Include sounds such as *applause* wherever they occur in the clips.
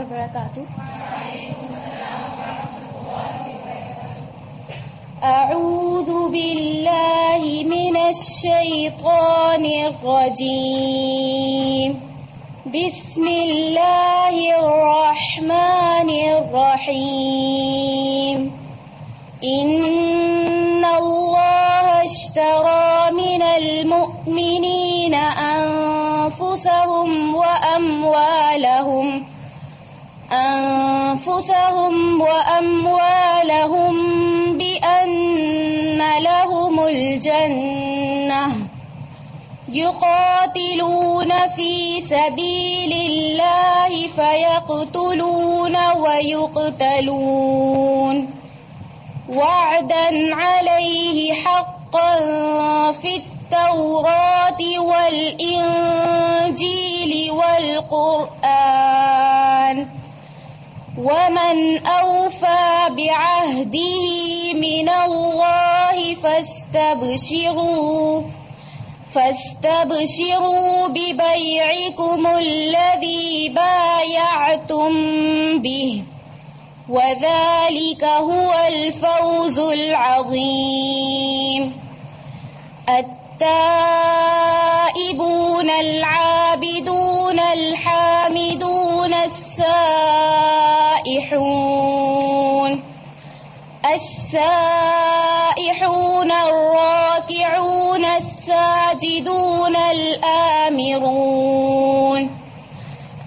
وبركاته. أعوذ بالله من الشيطان الرجيم. بسم الله الرحمن الرحيم. إن الله اشترى من المؤمنين أنفسهم وأموالهم أنفسهم وأموالهم بأن لهم الجنة يقاتلون في سبيل الله فيقتلون ويقتلون وعدا عليه حقا في التوراة والإنجيل والقرآن ومن أوفى بعهده من الله فاستبشروا فاستبشروا ببيعكم الذي بايعتم به، وذلك هو الفوز العظيم. التائبون العابدون الحامدون السائحون السائحون الراكعون الساجدون الآمرون.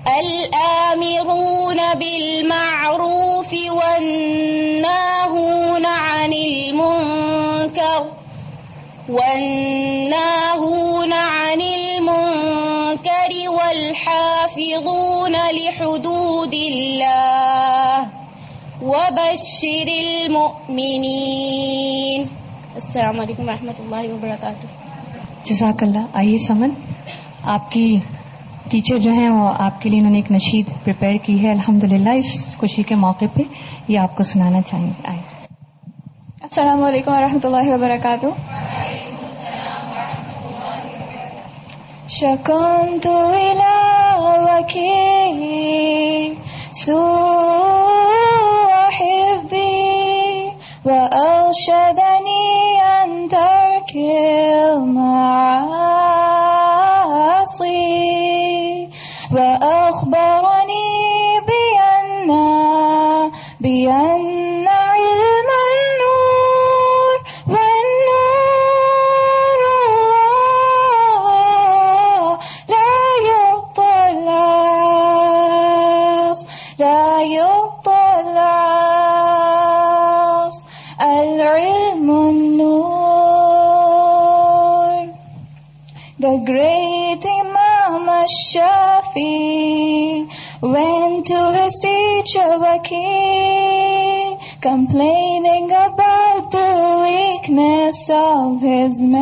الآمرون بالمعروف والناهون عن المنكر والناهون وبشر المؤمنين السلام علیکم ورحمۃ اللہ وبرکاتہ۔ جزاک اللہ۔ آئیے سمن۔ آپ کی ٹیچر جو ہیں وہ آپ کے لیے انہوں نے ایک نشید پریپئر کی ہے۔ الحمد اس خوشی کے موقع پہ یہ آپ کو سنانا چاہیں گے۔ آئے السلام علیکم ورحمۃ اللہ وبرکاتہ۔ شکنت إلى وكيل سوء حفظي وأرشدني أن ترك المعاصي. Shafi went to his teacher Waki, complaining about the weakness of his memory.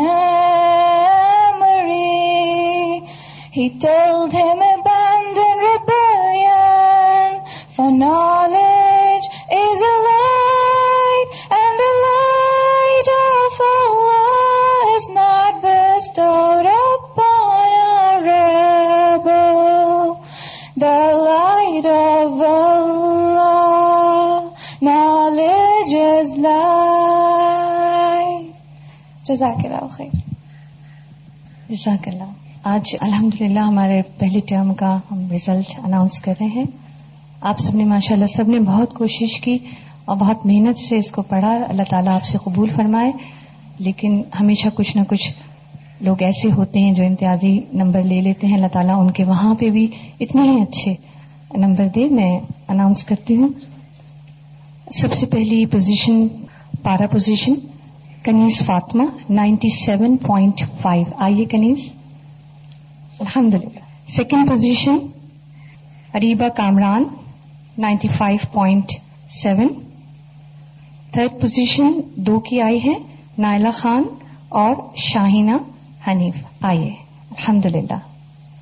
He told him abandon rebellion, for knowledge Jazakallah khair. جزاک اللہ آج الحمد للہ ہمارے پہلے ٹرم کا ہم ریزلٹ اناؤنس کر رہے ہیں. آپ سب نے ماشاء اللہ سب نے بہت کوشش کی اور بہت محنت سے اس کو پڑھا. اللہ تعالیٰ آپ سے قبول فرمائے. لیکن ہمیشہ کچھ نہ کچھ لوگ ایسے ہوتے ہیں جو امتیازی نمبر لے لیتے ہیں. اللہ تعالیٰ ان کے وہاں پہ بھی اتنے ہی اچھے نمبر دے. میں اناؤنس کرتی ہوں. سب سے پہلی پوزیشن پارا position Kaneez Fatima ninety seven point five. آئیے کنیز. الحمد للہ second position, Areeba Kamran ninety five point seven. Third position, دو کی آئی ہے، نائلہ خان اور شاہینہ حنیف. آئیے. الحمد للہ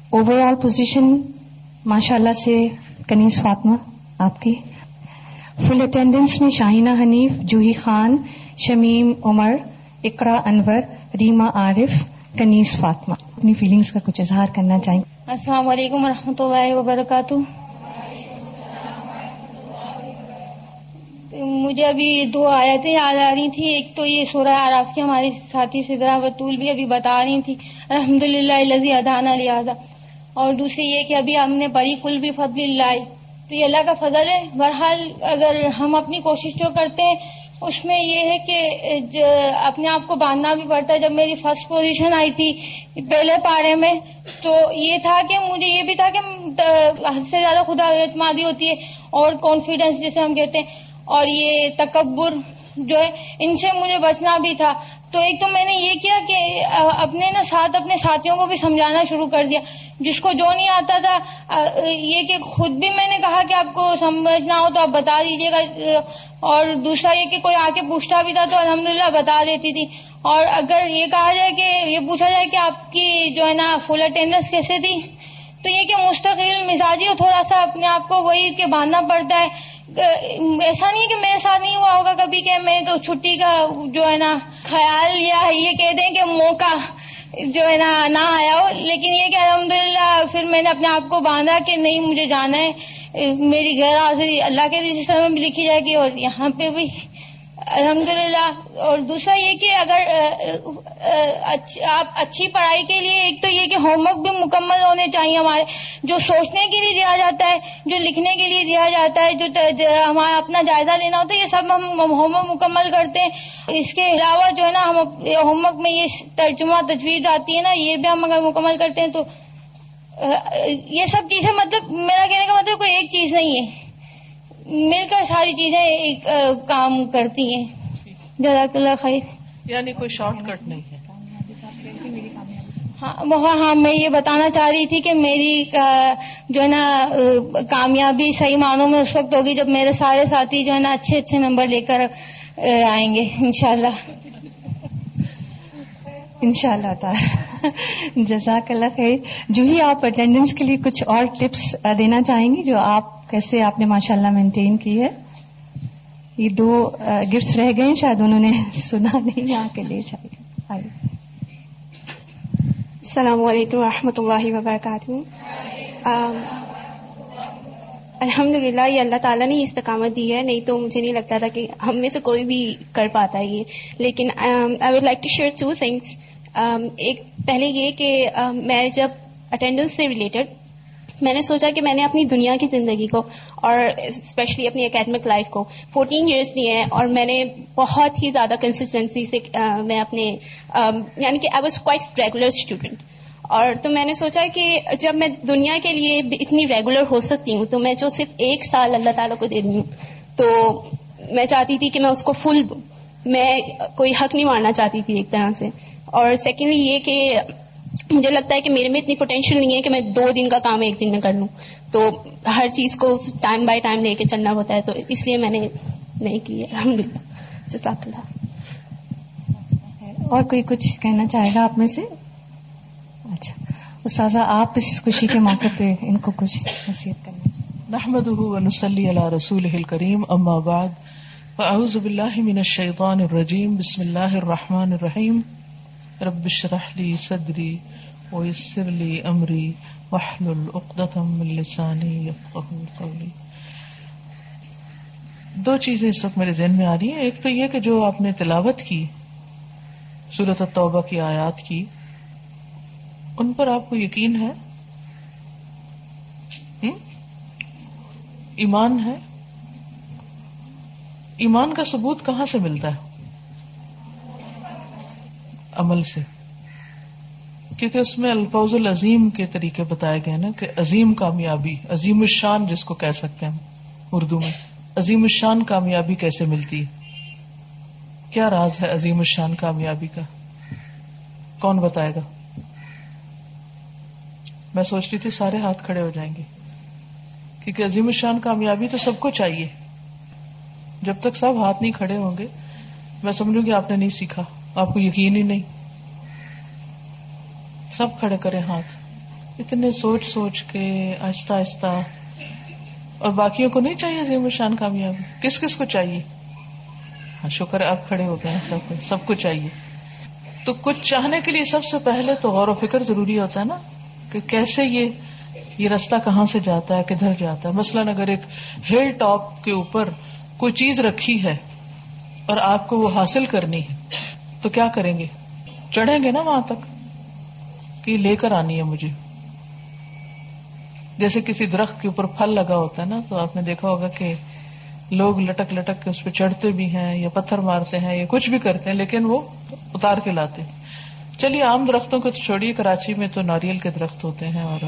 اوور آل پوزیشن ماشاء اللہ سے کنیز فاطمہ آپ کی. فل اٹینڈنس میں شاہینہ حنیف، جوہی خان شمیم، عمر، اقرا، انور، ریما، عارف، کنیز، فاطمہ۔ اپنی فیلنگز کا کچھ اظہار کرنا چاہیں۔ السلام علیکم ورحمۃ اللہ وبرکاتہ۔ مجھے ابھی دو آیتیں یاد آ رہی تھیں۔ ایک تو یہ سورہ آراف کی ہمارے ساتھی سدرا بطول بھی ابھی بتا رہی تھیں۔ الحمد للہ لذی ادانا لہٰذا۔ اور دوسری یہ کہ ابھی ہم نے پڑھی کل بھی فضل اللہ۔ تو یہ اللہ کا فضل ہے۔ بہرحال اگر ہم اپنی کوشش جو کرتے ہیں اس میں یہ ہے کہ اپنے آپ کو باندھنا بھی پڑتا ہے۔ جب میری فرسٹ پوزیشن آئی تھی پہلے پارے میں، تو یہ تھا کہ مجھے یہ بھی تھا کہ حد سے زیادہ خدا اعتمادی ہوتی ہے اور کانفیڈینس جسے ہم کہتے ہیں اور یہ تکبر جو ہے، ان سے مجھے بچنا بھی تھا۔ تو ایک تو میں نے یہ کیا کہ اپنے نا ساتھ اپنے ساتھیوں کو بھی سمجھانا شروع کر دیا۔ جس کو جو نہیں آتا تھا یہ کہ خود بھی میں نے کہا کہ آپ کو سمجھنا ہو تو آپ بتا دیجیے گا۔ اور دوسرا یہ کہ کوئی آ کے پوچھتا بھی تھا تو الحمدللہ بتا دیتی تھی۔ اور اگر یہ کہا جائے کہ، یہ پوچھا جائے کہ آپ کی جو ہے نا فل اٹینڈنس کیسے تھی؟ تو یہ کہ مستقل مزاجی اور تھوڑا سا اپنے آپ کو وہی کہ باندھنا پڑتا ہے۔ ایسا نہیں کہ میرے ساتھ نہیں ہوا ہوگا کبھی کہ میں چھٹی کا جو ہے نا خیال یا یہ کہہ دیں کہ موقع جو ہے نا نہ آیا ہو، لیکن یہ کہ الحمدللہ پھر میں نے اپنے آپ کو باندھا کہ نہیں مجھے جانا ہے، میری گھر حاضری اللہ کے رجسٹر میں بھی لکھی جائے گی اور یہاں پہ بھی الحمد للہ اور دوسرا یہ کہ اگر آپ اچھی پڑھائی کے لیے، ایک تو یہ کہ ہوم ورک بھی مکمل ہونے چاہیے ہمارے، جو سوچنے کے لیے دیا جاتا ہے، جو لکھنے کے لیے دیا جاتا ہے، جو ہمارا اپنا جائزہ لینا ہوتا ہے، یہ سب ہم ہوم ورک مکمل کرتے ہیں۔ اس کے علاوہ جو ہے نا، ہم ہوم ورک میں یہ ترجمہ، تجویز آتی ہے نا، یہ بھی ہم اگر مکمل کرتے ہیں تو یہ سب چیزیں مطلب میرا کہنے کا مطلب کوئی ایک چیز نہیں ہے۔ مل کر ساری چیزیں کام کرتی ہیں۔ جزاک اللہ خیر۔ یعنی کوئی شارٹ کٹ نہیں ہے۔ ہاں ہاں میں یہ بتانا چاہ رہی تھی کہ میری جو ہے نا کامیابی صحیح معنوں میں اس وقت ہوگی جب میرے سارے ساتھی جو ہے نا اچھے اچھے نمبر لے کر آئیں گے انشاءاللہ۔ ان شاء اللہ تعالی. جزاک اللہ خیر. جو ہی آپ اٹینڈنس کے لیے کچھ اور ٹپس دینا چاہیں گی جو آپ، کیسے آپ نے ماشاء اللہ مینٹین کی ہے؟ یہ دو گفٹس رہ گئے شاید انہوں نے سنا نہیں آ کے لے جائے السلام علیکم و رحمۃ اللہ وبرکاتہ۔ الحمد للہ یہ اللہ تعالیٰ نے استقامت دی ہے۔ نہیں تو مجھے نہیں لگتا تھا کہ ہم میں سے کوئی بھی کر پاتا ہے یہ۔ لیکن I would like to share two things ایک پہلے یہ کہ میں جب اٹینڈنس سے ریلیٹڈ میں نے سوچا کہ میں نے اپنی دنیا کی زندگی کو اور اسپیشلی اپنی اکیڈمک لائف کو فورٹین ایئرس دیے ہیں اور میں نے بہت ہی زیادہ کنسسٹینسی سے میں اپنے یعنی کہ I was quite regular student اور تو میں نے سوچا کہ جب میں دنیا کے لیے اتنی ریگولر ہو سکتی ہوں تو میں جو صرف ایک سال اللہ تعالیٰ کو دے دوں ہوں تو میں چاہتی تھی کہ میں اس کو فل دوں میں کوئی حق نہیں مارنا چاہتی تھی ایک طرح سے۔ اور سیکنڈلی یہ کہ مجھے لگتا ہے کہ میرے میں اتنی پوٹینشیل نہیں ہے کہ میں دو دن کا کام ایک دن میں کر لوں۔ تو ہر چیز کو ٹائم بائی ٹائم لے کے چلنا ہوتا ہے تو اس لیے میں نے نہیں کی الحمد للہ جزاک اللہ۔ اور کوئی کچھ کہنا چاہے گا آپ میں سے؟ اچھا۔ استاذہ آپ اس خوشی کے موقع پہ ان کو کچھ نصیحت کرنا نحمد ونسلی علی رسول کریم اما بعد۔ فاعوذ باللہ من الشیطان الرجیم بسم اللہ الرحمن الرحیم۔ رب اشرح لي صدري ويسر لي امري واحلل عقدة من لساني يفقهوا قولي۔ دو چیزیں اس وقت میرے ذہن میں آ رہی ہیں۔ ایک تو یہ کہ جو آپ نے تلاوت کی صورت التوبہ کی آیات کی، ان پر آپ کو یقین ہے؟ ایمان ہے؟ ایمان کا ثبوت کہاں سے ملتا ہے؟ عمل سے۔ کیونکہ اس میں الفاظ العظیم کے طریقے بتائے گئے نا کہ عظیم کامیابی، عظیم الشان جس کو کہہ سکتے ہیں اردو میں۔ عظیم الشان کامیابی کیسے ملتی؟ ہے کیا راز ہے عظیم الشان کامیابی کا؟ کون بتائے گا؟ میں سوچ رہی تھی سارے ہاتھ کھڑے ہو جائیں گے۔ کیونکہ عظیم الشان کامیابی تو سب کو چاہیے۔ جب تک سب ہاتھ نہیں کھڑے ہوں گے، میں سمجھوں گی آپ نے نہیں سیکھا۔ آپ کو یقین ہی نہیں۔ سب کھڑے کرے ہاتھ۔ اتنے سوچ سوچ کے آہستہ آہستہ۔ اور باقیوں کو نہیں چاہیے عظیم شان کامیابی کس کس کو چاہیے؟ ہاں شکر آپ کھڑے ہو گئے سب کو سب کو چاہیے۔ تو کچھ چاہنے کے لیے سب سے پہلے تو غور و فکر ضروری ہوتا ہے نا کہ کیسے یہ یہ رستہ کہاں سے جاتا ہے، کدھر جاتا ہے۔ مثلاً اگر ایک ہل ٹاپ کے اوپر کوئی چیز رکھی ہے اور آپ کو وہ حاصل کرنی ہے۔ تو کیا کریں گے؟ چڑھیں گے نا وہاں تک؟ کہ لے کر آنی ہے مجھے۔ جیسے کسی درخت کے اوپر پھل لگا ہوتا ہے نا، تو آپ نے دیکھا ہوگا کہ لوگ لٹک لٹک کے اس پہ چڑھتے بھی ہیں یا پتھر مارتے ہیں یا کچھ بھی کرتے ہیں، لیکن وہ اتار کے لاتے چلیے، عام درختوں کو تو چھوڑیے، کراچی میں تو ناریل کے درخت ہوتے ہیں اور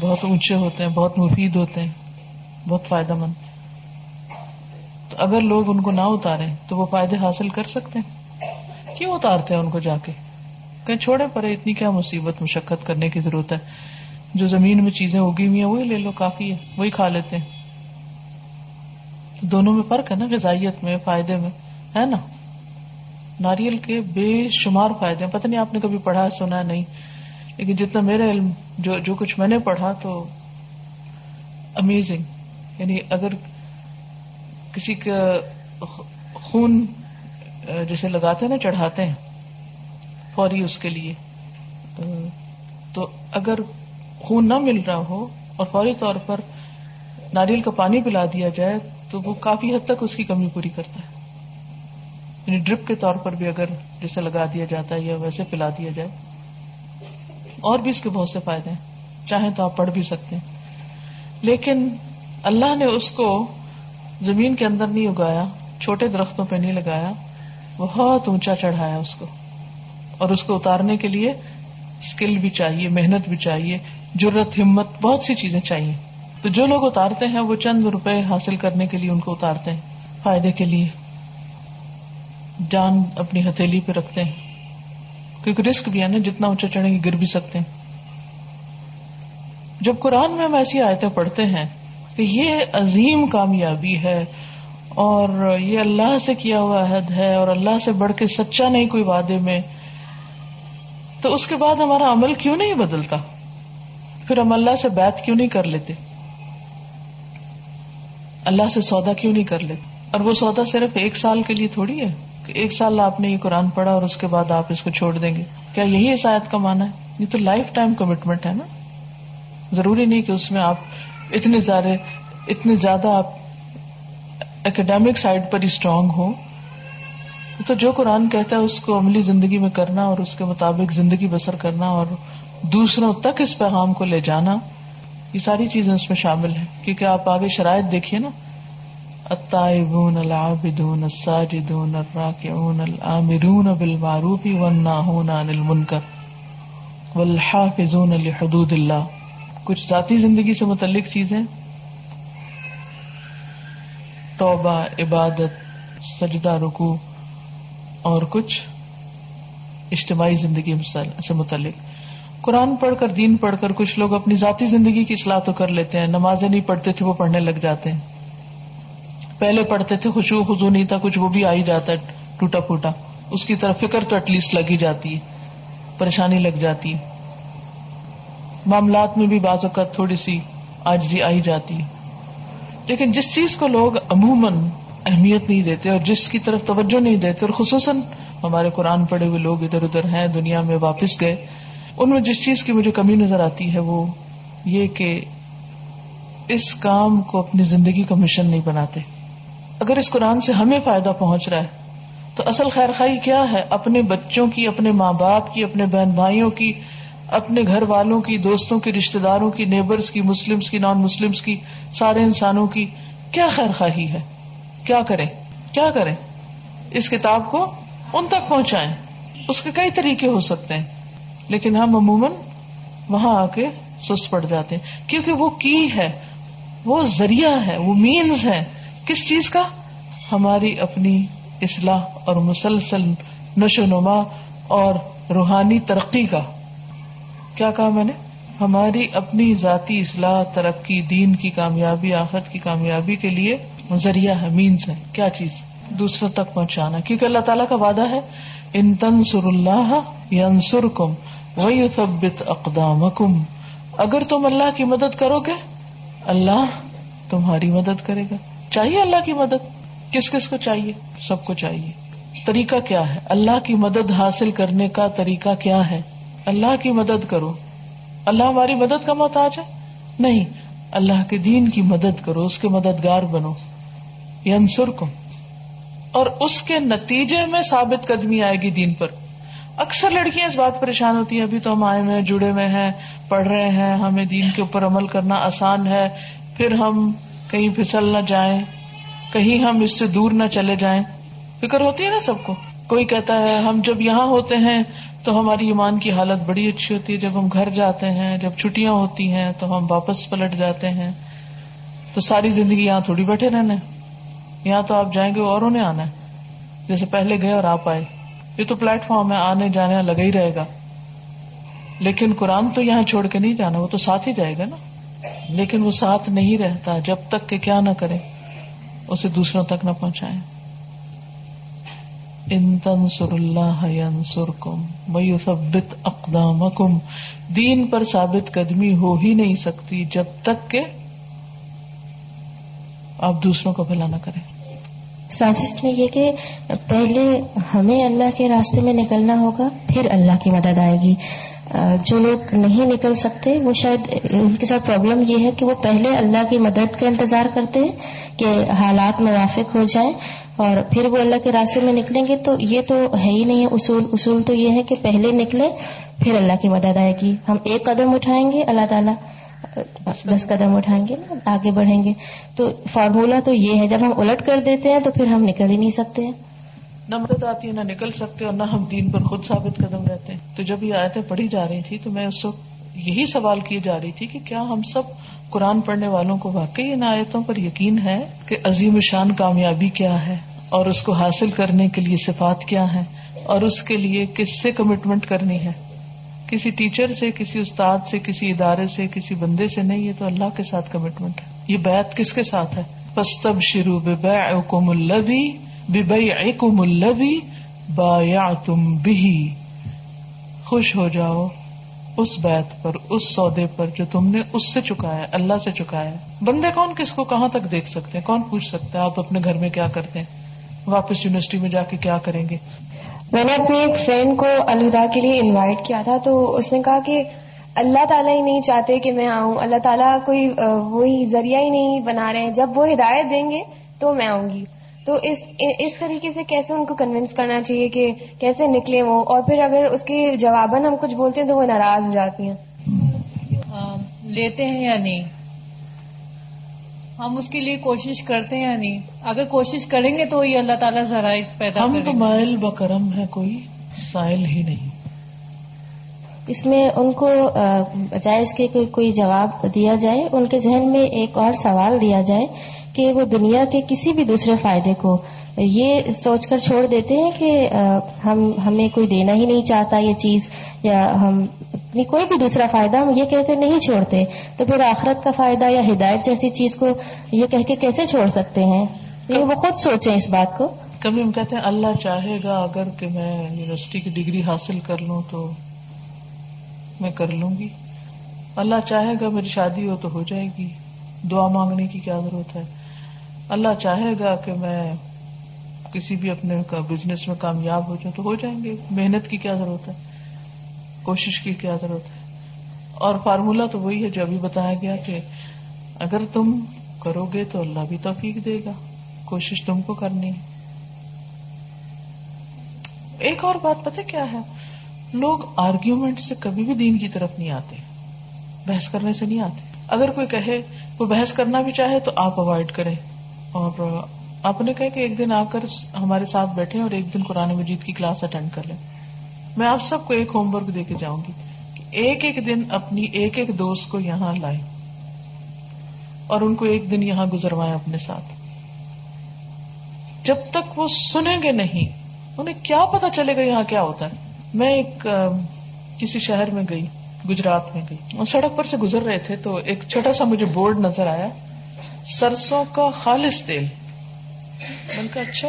بہت اونچے ہوتے ہیں، بہت مفید ہوتے ہیں، بہت فائدہ مند۔ تو اگر لوگ ان کو نہ اتارے تو وہ فائدے حاصل کر سکتے ہیں؟ کیوں اتارتے ہیں ان کو جا کے؟ کہیں چھوڑے پڑے، اتنی کیا مصیبت، مشقت کرنے کی ضرورت ہے؟ جو زمین میں چیزیں اگی ہوئی ہیں، وہی لے لو، کافی ہے، وہی کھا لیتے ہیں۔ دونوں میں فرق ہے نا، غذائیت میں، فائدے میں، ہے نا؟ ناریل کے بے شمار فائدے ہیں۔ پتہ نہیں آپ نے کبھی پڑھا، سنا نہیں۔ لیکن جتنا میرا علم، جو جو کچھ میں نے پڑھا تو امیزنگ یعنی اگر کسی کا خون جیسے لگاتے ہیں نا، چڑھاتے ہیں فوری اس کے لیے۔ تو اگر خون نہ مل رہا ہو اور فوری طور پر ناریل کا پانی پلا دیا جائے، تو وہ کافی حد تک اس کی کمی پوری کرتا ہے۔ یعنی ڈرپ کے طور پر بھی اگر جیسے لگا دیا جاتا ہے یا ویسے پلا دیا جائے، اور بھی اس کے بہت سے فائدے ہیں۔ چاہیں تو آپ پڑھ بھی سکتے ہیں۔ لیکن اللہ نے اس کو زمین کے اندر نہیں اگایا، چھوٹے درختوں پہ نہیں لگایا بہت اونچا چڑھایا اس کو۔ اور اس کو اتارنے کے لیے اسکل بھی چاہیے، محنت بھی چاہیے ضرورت ہمت، بہت سی چیزیں چاہیے۔ تو جو لوگ اتارتے ہیں، وہ چند روپے حاصل کرنے کے لیے ان کو اتارتے ہیں، فائدے کے لیے۔ جان اپنی ہتھیلی پہ رکھتے ہیں، کیونکہ رسک بھی ہے نا، جتنا اونچا چڑھیں گے، گر بھی سکتے ہیں۔ جب قرآن میں ہم ایسی آیتیں پڑھتے ہیں کہ یہ عظیم کامیابی ہے اور یہ اللہ سے کیا ہوا عہد ہے اور اللہ سے بڑھ کے سچا نہیں کوئی وعدے میں، تو اس کے بعد ہمارا عمل کیوں نہیں بدلتا؟ پھر ہم اللہ سے بات کیوں نہیں کر لیتے؟ اللہ سے سودا کیوں نہیں کر لیتے؟ اور وہ سودا صرف ایک سال کے لیے تھوڑی ہے کہ ایک سال آپ نے یہ قرآن پڑھا اور اس کے بعد آپ اس کو چھوڑ دیں گے۔ کیا یہی اس آیت کا مانا ہے؟ یہ تو لائف ٹائم کمٹمنٹ ہے نا۔ ضروری نہیں کہ اس میں آپ اتنے زیادہ اتنے زیادہ آپ اکیڈیمک سائڈ پر ہی اسٹرانگ ہو، تو جو قرآن کہتا ہے اس کو عملی زندگی میں کرنا اور اس کے مطابق زندگی بسر کرنا اور دوسروں تک اس پیغام کو لے جانا، یہ ساری چیزیں اس میں شامل ہیں۔ کیونکہ آپ آگے شرائط دیکھیے نا۔ الطائبون العابدون الساجدون الراکعون العامرون بالمعروف والناہون عن المنکر والحافظون لحدود اللہ۔ کچھ ذاتی زندگی سے متعلق چیزیں توبہ، عبادت، سجدہ رکو اور کچھ اجتماعی زندگی سے متعلق۔ قرآن پڑھ کر، دین پڑھ کر کچھ لوگ اپنی ذاتی زندگی کی اصلاح تو کر لیتے ہیں، نمازیں نہیں پڑھتے تھے، وہ پڑھنے لگ جاتے ہیں۔ پہلے پڑھتے تھے، خوشبو خزو نہیں تھا، کچھ وہ بھی آ ہی جاتا ہے، ٹوٹا پھوٹا۔ اس کی طرف فکر تو ایٹ لیسٹ لگی جاتی ہے، پریشانی لگ جاتی ہے۔ معاملات میں بھی بعض اوقات تھوڑی سی آجزی آئی جاتی ہے۔ لیکن جس چیز کو لوگ عموماً اہمیت نہیں دیتے اور جس کی طرف توجہ نہیں دیتے اور خصوصاً ہمارے قرآن پڑھے ہوئے لوگ ادھر ادھر ہیں، دنیا میں واپس گئے، ان میں جس چیز کی مجھے کمی نظر آتی ہے وہ یہ کہ اس کام کو اپنی زندگی کا مشن نہیں بناتے۔ اگر اس قرآن سے ہمیں فائدہ پہنچ رہا ہے، تو اصل خیر خائی کیا ہے؟ اپنے بچوں کی، اپنے ماں باپ کی، اپنے بہن بھائیوں کی اپنے گھر والوں کی، دوستوں کی رشتے داروں کی نیبرس کی مسلمس کی نان مسلمس کی، سارے انسانوں کی کیا خیر خواہی ہے؟ کیا کریں؟ کیا کریں؟ اس کتاب کو ان تک پہنچائیں۔ اس کے کئی طریقے ہو سکتے ہیں، لیکن ہم عموماً وہاں آ کے سست پڑ جاتے ہیں۔ کیونکہ وہ کی ہے، وہ ذریعہ ہے، وہ مینز ہے۔ کس چیز کا؟ ہماری اپنی اصلاح اور مسلسل نشو نما اور روحانی ترقی کا۔ کیا کہا میں نے؟ ہماری اپنی ذاتی اصلاح، ترقی، دین کی کامیابی آفت کی کامیابی کے لیے ذریعہ ہے مینس ہے۔ کیا چیز؟ دوسروں تک پہنچانا۔ کیونکہ اللہ تعالیٰ کا وعدہ ہے، ان تنسر اللہ ینسر کم وہی ثبت اقدام اگر تم اللہ کی مدد کرو گے اللہ تمہاری مدد کرے گا۔ چاہیے اللہ کی مدد؟ کس کس کو چاہیے؟ سب کو چاہیے۔ طریقہ کیا ہے؟ اللہ کی مدد حاصل کرنے کا طریقہ کیا ہے؟ اللہ کی مدد کرو۔ اللہ ہماری مدد کا محتاج ہے؟ نہیں۔ اللہ کے دین کی مدد کرو، اس کے مددگار بنو۔ ینسر کو اور اس کے نتیجے میں ثابت قدمی آئے گی دین پر۔ اکثر لڑکیاں اس بات پریشان ہوتی ہیں، ابھی تو ہم آئے ہوئے جڑے ہوئے ہیں، پڑھ رہے ہیں، ہمیں دین کے اوپر عمل کرنا آسان ہے۔ پھر ہم کہیں پھسل نہ جائیں، کہیں ہم اس سے دور نہ چلے جائیں۔ فکر ہوتی ہے نا سب کو؟ کوئی کہتا ہے، ہم جب یہاں ہوتے ہیں تو ہماری ایمان کی حالت بڑی اچھی ہوتی ہے۔ جب ہم گھر جاتے ہیں، جب چھٹیاں ہوتی ہیں، تو ہم واپس پلٹ جاتے ہیں۔ تو ساری زندگی یہاں تھوڑی بیٹھے رہنا یہاں تو آپ جائیں گے اوروں نے آنا ہے۔ جیسے پہلے گئے اور آپ آئے۔ یہ تو پلیٹ فارم ہے، آنے جانے لگا ہی رہے گا۔ لیکن قرآن تو یہاں چھوڑ کے نہیں جانا، وہ تو ساتھ ہی جائے گا نا۔ لیکن وہ ساتھ نہیں رہتا، جب تک کہ کیا نہ کرے، اسے دوسروں تک نہ پہنچائے۔ ان تنسر اللہ کم میو ثبت اقدام دین پر ثابت قدمی ہو ہی نہیں سکتی جب تک کہ آپ دوسروں کو بھلا نہ کریں۔ سازش میں یہ کہ پہلے ہمیں اللہ کے راستے میں نکلنا ہوگا، پھر اللہ کی مدد آئے گی۔ جو لوگ نہیں نکل سکتے، وہ شاید ان کے ساتھ پرابلم یہ ہے کہ وہ پہلے اللہ کی مدد کا انتظار کرتے ہیں کہ حالات موافق ہو جائیں۔ اور پھر وہ اللہ کے راستے میں نکلیں گے تو یہ تو ہے ہی نہیں ہے۔ اصول اصول تو یہ ہے کہ پہلے نکلے، پھر اللہ کی مدد آئے گی۔ ہم ایک قدم اٹھائیں گے، اللہ تعالیٰ دس قدم اٹھائیں گے آگے بڑھیں گے۔ تو فارمولا تو یہ ہے، جب ہم الٹ کر دیتے ہیں تو پھر ہم نکل ہی نہیں سکتے۔ نہ مدد آتی ہے نہ نکل سکتے اور نہ ہم دین پر خود ثابت قدم رہتے۔ ہیں تو جب یہ آیتیں پڑھی جا رہی تھی تو میں اس وقت یہی سوال کی جا رہی تھی کہ کیا ہم سب قرآن پڑھنے والوں کو واقعی ان آیتوں پر یقین ہے کہ عظیم شان کامیابی کیا ہے؟ اور اس کو حاصل کرنے کے لیے صفات کیا ہے اور اس کے لیے کس سے کمٹمنٹ کرنی ہے؟ کسی ٹیچر سے، کسی استاد سے، کسی ادارے سے، کسی بندے سے نہیں، یہ تو اللہ کے ساتھ کمٹمنٹ ہے۔ یہ بیت کس کے ساتھ ہے؟ پستب شروع بے ملوی بے کو ملوی با یا تم بھی خوش ہو جاؤ اس بیت پر، اس سودے پر جو تم نے اس سے چکایا، اللہ سے چکایا۔ بندے کون، کس کو کہاں تک دیکھ سکتے ہیں؟ کون پوچھ سکتے ہیں آپ اپنے گھر میں کیا کرتے ہیں؟ واپس یونیورسٹی میں جا کے کیا کریں گے؟ میں نے اپنی ایک فرینڈ کو الہدا کے لیے انوائٹ کیا تھا تو اس نے کہا کہ اللہ تعالیٰ ہی نہیں چاہتے کہ میں آؤں اللہ تعالیٰ کوئی وہی ذریعہ ہی نہیں بنا رہے ہیں۔ جب وہ ہدایت دیں گے تو میں آؤں گی۔ تو اس اس طریقے سے کیسے ان کو کنوینس کرنا چاہیے کہ کیسے نکلے وہ؟ اور پھر اگر اس کے جواباً ہم کچھ بولتے ہیں تو وہ ناراض ہو جاتی ہیں۔ لیتے ہیں یا نہیں؟ ہم اس کے لیے کوشش کرتے ہیں یا نہیں؟ اگر کوشش کریں گے تو یہ اللہ تعالیٰ ذرائع پیدا ہم تو مائل بکرم ہے کوئی سائل ہی نہیں۔ اس میں ان کو بجائے اس کے کوئی جواب دیا جائے ان کے ذہن میں ایک اور سوال دیا جائے کہ وہ دنیا کے کسی بھی دوسرے فائدے کو یہ سوچ کر چھوڑ دیتے ہیں کہ ہم ہمیں کوئی دینا ہی نہیں چاہتا یہ چیز یا ہم کوئی بھی دوسرا فائدہ ہم یہ کہہ کے نہیں چھوڑتے۔ تو پھر آخرت کا فائدہ یا ہدایت جیسی چیز کو یہ کہہ کے کیسے چھوڑ سکتے ہیں؟ یہ وہ خود سوچیں اس بات کو۔ کبھی ہم کہتے ہیں اللہ چاہے گا اگر کہ میں یونیورسٹی کی ڈگری حاصل کر لوں تو میں کر لوں گی۔ اللہ چاہے گا میری شادی ہو تو ہو جائے گی۔ دعا مانگنے کی کیا ضرورت ہے؟ اللہ چاہے گا کہ میں کسی بھی اپنے بزنس میں کامیاب ہو جائیں تو ہو جائیں گے۔ محنت کی کیا ضرورت ہے؟ کوشش کی کیا ضرورت ہے؟ اور فارمولا تو وہی ہے جو ابھی بتایا گیا کہ اگر تم کرو گے تو اللہ بھی توفیق دے گا۔ کوشش تم کو کرنی۔ ایک اور بات پتہ کیا ہے؟ لوگ آرگیومنٹ سے کبھی بھی دین کی طرف نہیں آتے۔ بحث کرنے سے نہیں آتے۔ اگر کوئی کہے، وہ بحث کرنا بھی چاہے تو آپ اوائڈ کریں۔ اور آپ نے کہا کہ ایک دن آ کر ہمارے ساتھ بیٹھے اور ایک دن قرآن مجید کی کلاس اٹینڈ کر لیں۔ میں آپ سب کو ایک ہوم ورک دے کے جاؤں گی کہ ایک ایک دن اپنی ایک ایک دوست کو یہاں لائے اور ان کو ایک دن یہاں گزروائے اپنے ساتھ۔ جب تک وہ سنیں گے نہیں، انہیں کیا پتا چلے گا یہاں کیا ہوتا ہے۔ میں ایک کسی شہر میں گئی، گجرات میں گئی۔ اور سڑک پر سے گزر رہے تھے تو ایک چھوٹا سا مجھے بورڈ نظر آیا۔ سرسوں کا خالص تیل۔ میں نے کہا اچھا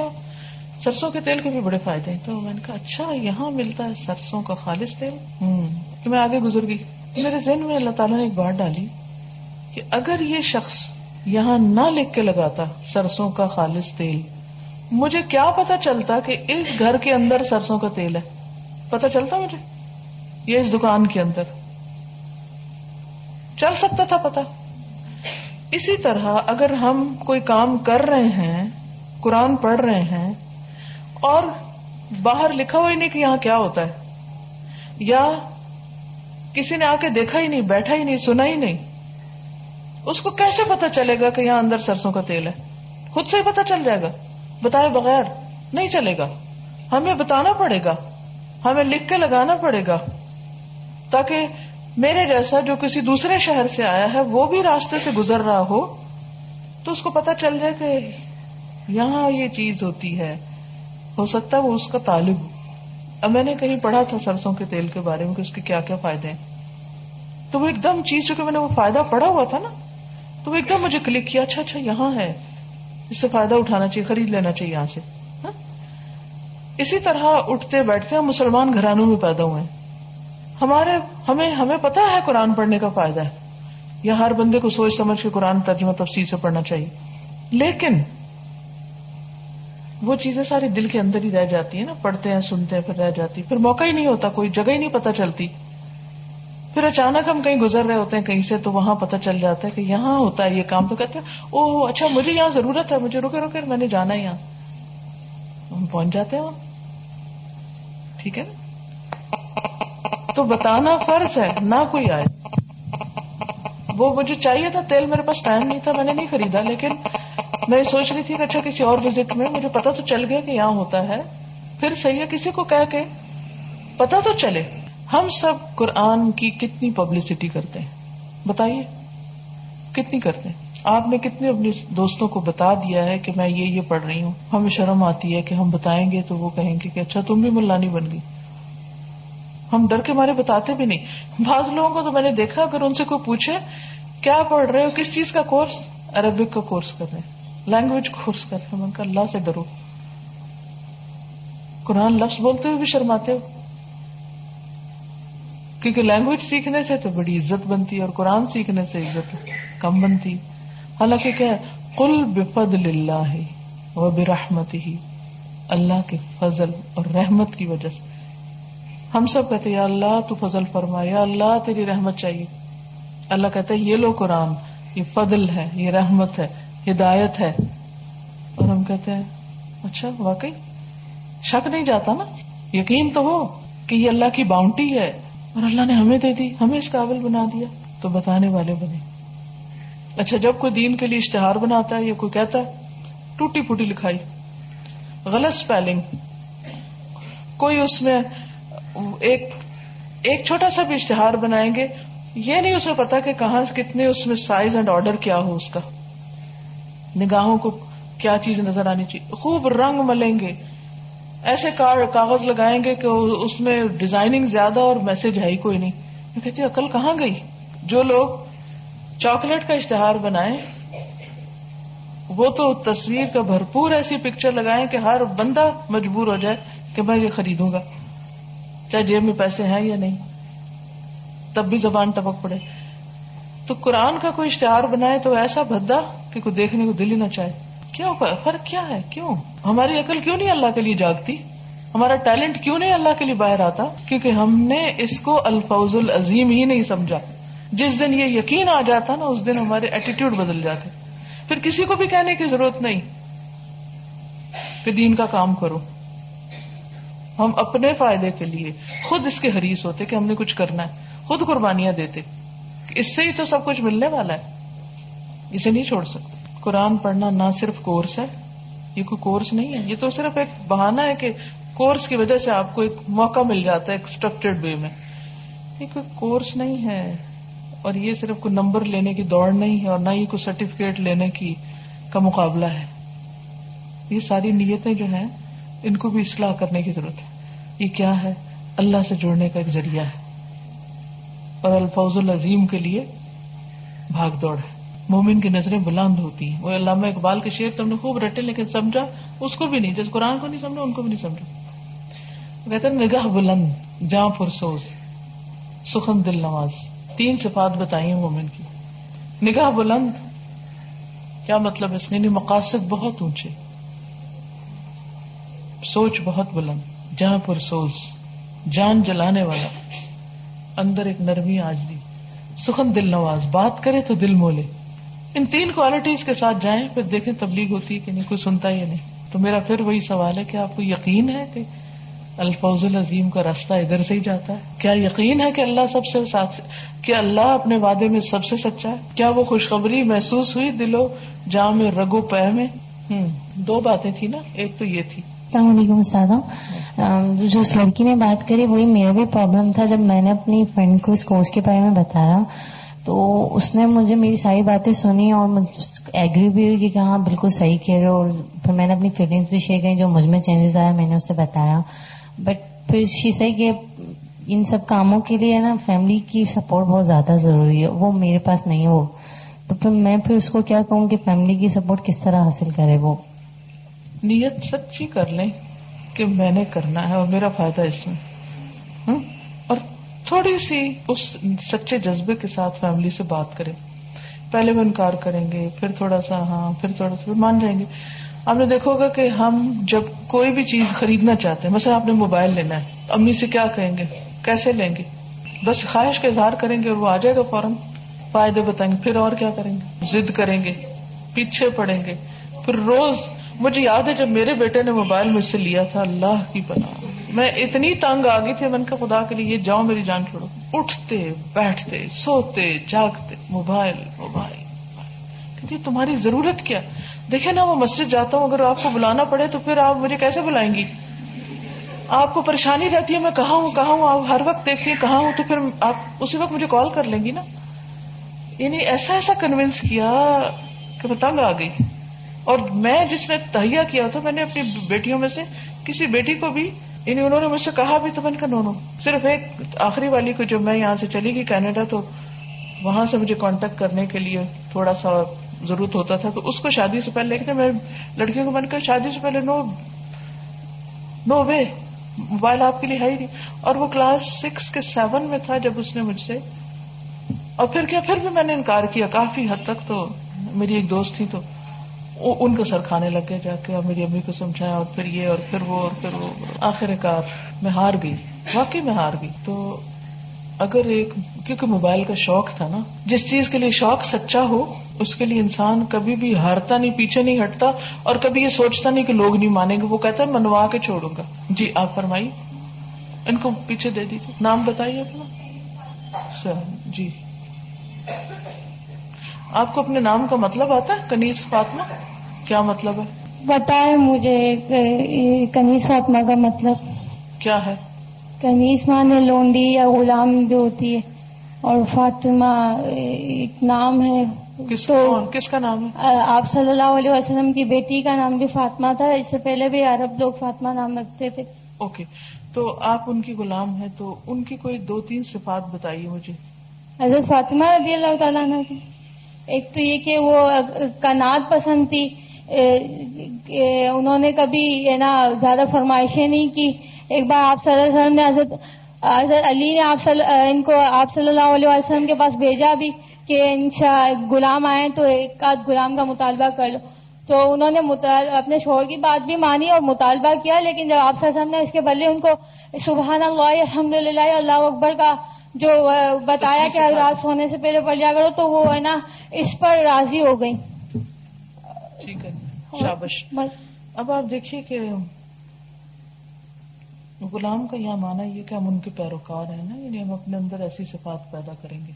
سرسوں کے تیل کے بھی بڑے فائدے ہیں۔ تو میں نے کہا اچھا یہاں ملتا ہے سرسوں کا خالص تیل۔ ہوں، تو میں آگے گزر گئی۔ میرے ذہن میں اللہ تعالیٰ نے ایک بات ڈالی کہ اگر یہ شخص یہاں نہ لکھ کے لگاتا سرسوں کا خالص تیل مجھے کیا پتا چلتا کہ اس گھر کے اندر سرسوں کا تیل ہے؟ پتا چلتا مجھے؟ یہ اس دکان کے اندر۔ چل سکتا تھا پتا۔ اسی طرح اگر ہم کوئی کام کر رہے ہیں، قرآن پڑھ رہے ہیں، اور باہر لکھا ہوا ہی نہیں کہ یہاں کیا ہوتا ہے، یا کسی نے آ کے دیکھا ہی نہیں، بیٹھا ہی نہیں، سنا ہی نہیں، اس کو کیسے پتا چلے گا کہ یہاں اندر سرسوں کا تیل ہے؟ خود سے ہی پتا چل جائے گا۔ بتائے بغیر نہیں چلے گا۔ ہمیں بتانا پڑے گا۔ ہمیں لکھ کے لگانا پڑے گا۔ تاکہ میرے جیسا جو کسی دوسرے شہر سے آیا ہے، وہ بھی راستے سے گزر رہا ہو، تو اس کو پتا چل جائے کہ یہاں یہ چیز ہوتی ہے۔ ہو سکتا ہے وہ اس کا طالب ہو۔ اب میں نے کہیں پڑھا تھا سرسوں کے تیل کے بارے میں کہ اس کے کیا کیا فائدے ہیں۔ تو وہ ایک دم چیز، چونکہ میں نے وہ فائدہ پڑا ہوا تھا نا، تو وہ ایک دم مجھے کلک کیا اچھا اچھا یہاں ہے۔ اس سے فائدہ اٹھانا چاہیے، خرید لینا چاہیے یہاں سے۔ ہاں؟ اسی طرح اٹھتے بیٹھتے ہم مسلمان گھرانوں میں پیدا ہوئے۔ ہیں ہمارے، ہمیں ہمیں پتا ہے قرآن پڑھنے کا فائدہ ہے۔ یا ہر بندے کو سوچ سمجھ کے قرآن ترجمہ تفصیل سے پڑھنا چاہیے۔ لیکن وہ چیزیں ساری دل کے اندر ہی رہ جاتی ہیں نا، پڑھتے ہیں، سنتے ہیں، پھر رہ جاتی پھر موقع ہی نہیں ہوتا، کوئی جگہ ہی نہیں پتا چلتی۔ پھر اچانک ہم کہیں گزر رہے ہوتے ہیں کہیں سے تو وہاں پتا چل جاتا ہے کہ یہاں ہوتا ہے یہ کام تو کہتے ہیں، او اچھا مجھے یہاں ضرورت ہے، مجھے رکے رکے، میں نے جانا ہے یہاں۔ ہم پہنچ جاتے ہیں وہاں۔ ٹھیک ہے نا؟ تو بتانا فرض ہے، نہ کوئی آئے۔ وہ مجھے چاہیے تھا، تیل میرے پاس ٹائم نہیں تھا، میں نے نہیں خریدا، لیکن میں سوچ رہی تھی کہ اچھا کسی اور وزٹ میں، مجھے پتا تو چل گیا کہ یہاں ہوتا ہے۔ پھر صحیح ہے، کسی کو کہہ کے پتا تو چلے۔ ہم سب قرآن کی کتنی پبلسٹی کرتے ہیں؟ بتائیے، کتنی کرتے ہیں؟ آپ نے کتنے اپنے دوستوں کو بتا دیا ہے کہ میں یہ یہ پڑھ رہی ہوں؟ ہمیں شرم آتی ہے کہ ہم بتائیں گے تو وہ کہیں گے کہ اچھا تم بھی ملانی بن گئی۔ ہم ڈر کے مارے بتاتے بھی نہیں۔ بعض لوگوں کو تو میں نے دیکھا، اگر ان سے کوئی پوچھے، کیا پڑھ رہے ہو؟ کس چیز کا کورس عربک کا کورس کر رہے ہیں۔ لینگویج کورس کر رہے ہیں۔ اللہ سے ڈرو۔ قرآن لفظ بولتے ہوئے بھی شرماتے ہو۔ کیونکہ لینگویج سیکھنے سے تو بڑی عزت بنتی ہے اور قرآن سیکھنے سے عزت کم بنتی حالانکہ کیا کل بفد اللہ و برحمت ہی اللہ کے فضل اور رحمت کی وجہ سے۔ ہم سب کہتے یا اللہ، تو فضل فرما یا اللہ، تیری رحمت چاہیے۔ اللہ کہتے یہ لو قرآن۔ یہ فضل ہے، یہ رحمت ہے، ہدایت ہے۔ اور ہم کہتے ہیں اچھا واقعی؟ شک نہیں جاتا نا؟ یقین تو ہو کہ یہ اللہ کی باؤنڈری ہے۔ اور اللہ نے ہمیں دے دی، ہمیں اس قابل بنا دیا۔ تو بتانے والے بنے۔ اچھا جب کوئی دین کے لیے اشتہار بناتا ہے یا کوئی کہتا ہے، ٹوٹی پھوٹی لکھائی۔ غلط اسپیلنگ کوئی اس میں ایک ایک چھوٹا سا بھی اشتہار بنائیں گے، یہ نہیں اسے پتا کہ کہاں سے کتنے اس میں سائز اینڈ آرڈر کیا ہو اس کا۔ نگاہوں کو کیا چیز نظر آنی چاہیے۔ خوب رنگ ملیں گے۔ ایسے کاغذ لگائیں گے کہ اس میں ڈیزائننگ زیادہ اور میسج ہے ہی کوئی نہیں۔ میں کہتی عقل کہاں گئی؟ جو لوگ چاکلیٹ کا اشتہار بنائے وہ تو تصویر کا بھرپور ایسی پکچر لگائیں کہ ہر بندہ مجبور ہو جائے کہ میں یہ خریدوں گا۔ چاہے جیب میں پیسے ہیں یا نہیں، تب بھی زبان ٹپک پڑے۔ تو قرآن کا کوئی اشتہار بنائے تو ایسا بھدا کہ کوئی دیکھنے کو دل ہی نہ چاہے۔ کیوں فرق کیا ہے؟ کیوں؟ ہماری عقل کیوں نہیں اللہ کے لیے جاگتی؟ ہمارا ٹیلنٹ کیوں نہیں اللہ کے لیے باہر آتا؟ کیونکہ ہم نے اس کو الفوظ العظیم ہی نہیں سمجھا۔ جس دن یہ یقین آ جاتا نا، اس دن ہمارے ایٹیٹیوڈ بدل جاتے۔ پھر کسی کو بھی کہنے کی ضرورت نہیں۔ کہ دین کا کام کرو۔ ہم اپنے فائدے کے لیے خود اس کے حریث ہوتے کہ ہم نے کچھ کرنا ہے، خود قربانیاں دیتے۔ اس سے ہی تو سب کچھ ملنے والا ہے۔ اسے نہیں چھوڑ سکتے۔ قرآن پڑھنا نہ صرف کورس ہے، یہ کوئی کورس نہیں ہے۔ یہ تو صرف ایک بہانا ہے کہ کورس کی وجہ سے آپ کو ایک موقع مل جاتا ہے ایک اسٹرکچرڈ وے میں۔ یہ کوئی کورس نہیں ہے۔ اور یہ صرف کوئی نمبر لینے کی دوڑ نہیں ہے اور نہ ہی کوئی سرٹیفکیٹ لینے کی کا مقابلہ ہے۔ یہ ساری نیتیں جو ہیں، ان کو بھی اصلاح کرنے کی ضرورت ہے۔ یہ کیا ہے؟ اللہ سے جڑنے کا ایک ذریعہ ہے۔ اور الفوظ العظیم کے لیے بھاگ دوڑ ہے۔ مومن کی نظریں بلند ہوتی ہیں۔ وہ علامہ اقبال کے شعر تم نے خوب رٹے لیکن سمجھا، اس کو بھی نہیں، جس قرآن کو نہیں سمجھا، ان کو بھی نہیں سمجھا۔ کہتے نگاہ بلند، جاں پرسوز، سخن دل نواز۔ تین صفات بتائی مومن کی۔ نگاہ بلند، کیا مطلب اس نے؟ یعنی مقاصد بہت اونچے۔ سوچ بہت بلند جہاں پرسوز، جان جلانے والا۔ اندر ایک نرمی آج دی سخن دل نواز، بات کرے تو دل مولے۔ ان تین کوالٹیز کے ساتھ جائیں، پھر دیکھیں تبلیغ ہوتی ہے کہ نہیں، کوئی سنتا ہی نہیں۔ تو میرا پھر وہی سوال ہے کہ آپ کو یقین ہے کہ الفوظ العظیم کا راستہ ادھر سے ہی جاتا ہے؟ کیا یقین ہے کہ اللہ سب سے ساتھ کیا اللہ اپنے وعدے میں سب سے سچا ہے؟ کیا وہ خوشخبری محسوس ہوئی دلو جام میں رگو پہ میں؟ دو باتیں تھی نا۔ ایک تو یہ تھی۔ السلام علیکم استاد جو اس لڑکی نے بات کری، وہی میرا بھی پرابلم تھا جب میں نے اپنی فرینڈ کو اس کورس کے بارے میں بتایا۔ تو اس نے مجھے میری ساری باتیں سنی اور ایگری بھی ہوئی کہ ہاں بالکل صحیح کہہ رہے اور پھر میں نے اپنی فیلنگس بھی شیئر کی جو مجھ میں چینجز آیا، میں نے اسے بتایا۔ بٹ پھر شی صحیح کہ ان سب کاموں کے لیے نا فیملی کی سپورٹ بہت زیادہ ضروری ہے، وہ میرے پاس نہیں ہے وہ تو پھر میں پھر اس کو کیا کہوں کہ فیملی کی سپورٹ کس طرح حاصل کرے وہ؟ نیت سچی کر لیں کہ میں نے کرنا ہے اور میرا فائدہ اس میں۔ تھوڑی سی اس سچے جذبے کے ساتھ فیملی سے بات کریں۔ پہلے وہ انکار کریں گے، پھر تھوڑا سا ہاں پھر تھوڑا سا مان جائیں گے۔ آپ نے دیکھو گا کہ ہم جب کوئی بھی چیز خریدنا چاہتے ہیں، مثلا آپ نے موبائل لینا ہے، امی سے کیا کہیں گے؟ کیسے لیں گے؟ بس خواہش کا اظہار کریں گے اور وہ آ جائے گا فوراً۔ فائدے بتائیں گے، پھر اور کیا کریں گے؟ ضد کریں گے، پیچھے پڑیں گے۔ پھر روز، مجھے یاد ہے جب میرے بیٹے نے موبائل مجھ سے لیا تھا، اللہ کی پناہ۔ میں اتنی تنگ آ گئی تھی من کا خدا کے لیے جاؤ میری جان چھوڑو۔ اٹھتے، بیٹھتے، سوتے، جاگتے، موبائل موبائل تمہاری ضرورت کیا؟ دیکھے نا وہ مسجد جاتا ہوں، اگر آپ کو بلانا پڑے تو پھر آپ مجھے کیسے بلائیں گی؟ آپ کو پریشانی رہتی ہے، میں کہاں ہوں کہاں ہوں؟ آپ ہر وقت دیکھتی ہیں کہاں ہوں، تو پھر آپ اسی وقت مجھے کال کر لیں گی نا۔ یعنی ایسا ایسا کنوینس کیا کہ میں تنگ آ گئی۔ اور میں جس نے تہیا کیا تھا، میں نے اپنی بیٹیوں میں سے کسی بیٹی کو بھی یعنی انہوں نے مجھ سے کہا بھی تو میں نے کہا نو صرف ایک آخری والی کو جب میں یہاں سے چلی گئی کینیڈا تو وہاں سے مجھے کانٹیکٹ کرنے کے لیے تھوڑا سا ضرورت ہوتا تھا تو اس کو شادی سے پہلے لیکن میں لڑکیوں کو میں نے کہا، شادی سے پہلے نو نو وے موبائل آپ کے لیے ہے ہی نہیں. اور وہ کلاس سکس کے سیون میں تھا جب اس نے مجھ سے اور پھر کیا، پھر بھی میں نے انکار کیا، کافی حد تک تو میری ایک دوست تھی تو ان کو سر کھانے لگ گئے جا کے اور میری امی کو سمجھایا، اور پھر یہ، اور پھر وہ، اور پھر وہ۔ آخر کار میں ہار گئی واقعی میں ہار گئی تو اگر ایک، کیونکہ موبائل کا شوق تھا نا، جس چیز کے لیے شوق سچا ہو، اس کے لیے انسان کبھی بھی ہارتا نہیں، پیچھے نہیں ہٹتا، اور کبھی یہ سوچتا نہیں کہ لوگ نہیں مانیں گے۔ وہ کہتا ہے منوا کے چھوڑوں گا۔ جی آپ فرمائی۔ ان کو پیچھے دے دیجیے۔ نام بتائیے اپنا۔ سر جی۔ آپ کو اپنے نام کا مطلب آتا ہے؟ کنیز فاطمہ؟ کیا مطلب ہے؟ بتائے مجھے کنیز فاطمہ کا مطلب۔ کیا ہے؟ کنیز مانے لونڈی یا غلام جو ہوتی ہے اور فاطمہ ایک نام ہے۔ کس کس کا نام ہے؟ آپ صلی اللہ علیہ وسلم کی بیٹی کا نام بھی فاطمہ تھا۔ اس سے پہلے بھی عرب لوگ فاطمہ نام رکھتے تھے۔ اوکے۔ تو آپ ان کی غلام ہیں تو ان کی کوئی دو تین صفات بتائیے مجھے۔ حضرت فاطمہ رضی اللہ تعالیٰ کی۔ ایک تو یہ کہ وہ کنات پسند تھی۔ انہوں نے کبھی نا زیادہ فرمائشیں نہیں کی۔ ایک بار آپ صلی اللہ علیہ وسلم نے حضرت حضرت علی نے آپ ان کو آپ صلی اللہ علیہ وسلم کے پاس بھیجا بھی کہ ان غلام آئے تو ایک آدھ غلام کا مطالبہ کر لو۔ تو انہوں نے اپنے شوہر کی بات بھی مانی اور مطالبہ کیا لیکن جب آپ وسلم نے اس کے بدلے ان کو سبحان اللہ الحمد للہ اللہ اکبر کا جو بتایا کہ رات سونے سے پہلے پڑ جا کرو تو وہ ہے نا اس پر راضی ہو گئی ٹھیک ہے۔ شابش۔ اب آپ دیکھیے کہ غلام کا یہ مانا یہ کہ ہم ان کے پیروکار ہیں نا یعنی ہم اپنے اندر ایسی صفات پیدا کریں گے۔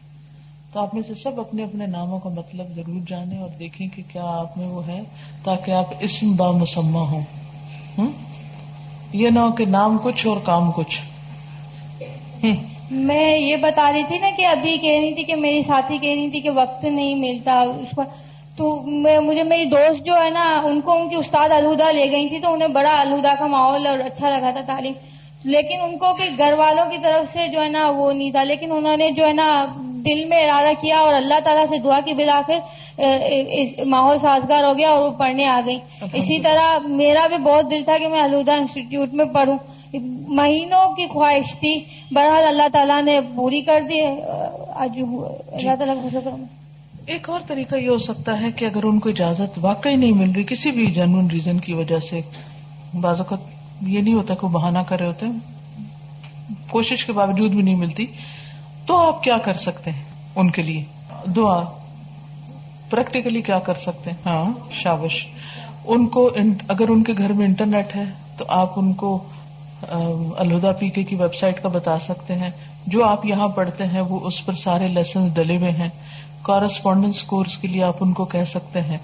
تو آپ میں سے سب اپنے اپنے ناموں کا مطلب ضرور جانیں اور دیکھیں کہ کیا آپ میں وہ ہے تاکہ آپ اسم با مسمہ ہوں۔ یہ نہ ہو کہ نام کچھ اور کام کچھ۔ میں یہ بتا رہی تھی نا کہ ابھی کہہ رہی تھی کہ میری ساتھی کہہ رہی تھی کہ وقت نہیں ملتا اس پر تو مجھے میری دوست جو ہے نا ان کو ان کی استاد الہدا لے گئی تھی تو انہیں بڑا الہدا کا ماحول اور اچھا لگا تھا تعلیم۔ لیکن ان کو کہ گھر والوں کی طرف سے جو ہے نا وہ نہیں تھا۔ لیکن انہوں نے جو ہے نا دل میں ارادہ کیا اور اللہ تعالیٰ سے دعا کی بلا کر ماحول سازگار ہو گیا اور وہ پڑھنے آ گئی۔ اسی طرح میرا بھی بہت دل تھا کہ میں الہدا انسٹیٹیوٹ میں پڑھوں۔ مہینوں کی خواہش تھی۔ بہرحال اللہ تعالیٰ نے پوری کر دی آج اللہ تعالیٰ ایک اور طریقہ یہ ہو سکتا ہے کہ اگر ان کو اجازت واقعی نہیں مل رہی، کسی بھی جنون ریزن کی وجہ سے، بعض اوقات یہ نہیں ہوتا کہ وہ بہانا کر رہے ہوتے کوشش کے باوجود بھی نہیں ملتی، تو آپ کیا کر سکتے ہیں ان کے لیے؟ دعا پریکٹیکلی کیا کر سکتے ہیں؟ ہاں شابش۔ ان کو اگر ان کے گھر میں انٹرنیٹ ہے، تو آپ ان کو الہدا پی کے کی ویب سائٹ کا بتا سکتے ہیں۔ جو آپ یہاں پڑھتے ہیں، وہ اس پر سارے لیسن ڈلے ہوئے ہیں۔ کورسپونڈینس کورس کے لیے آپ ان کو کہہ سکتے ہیں۔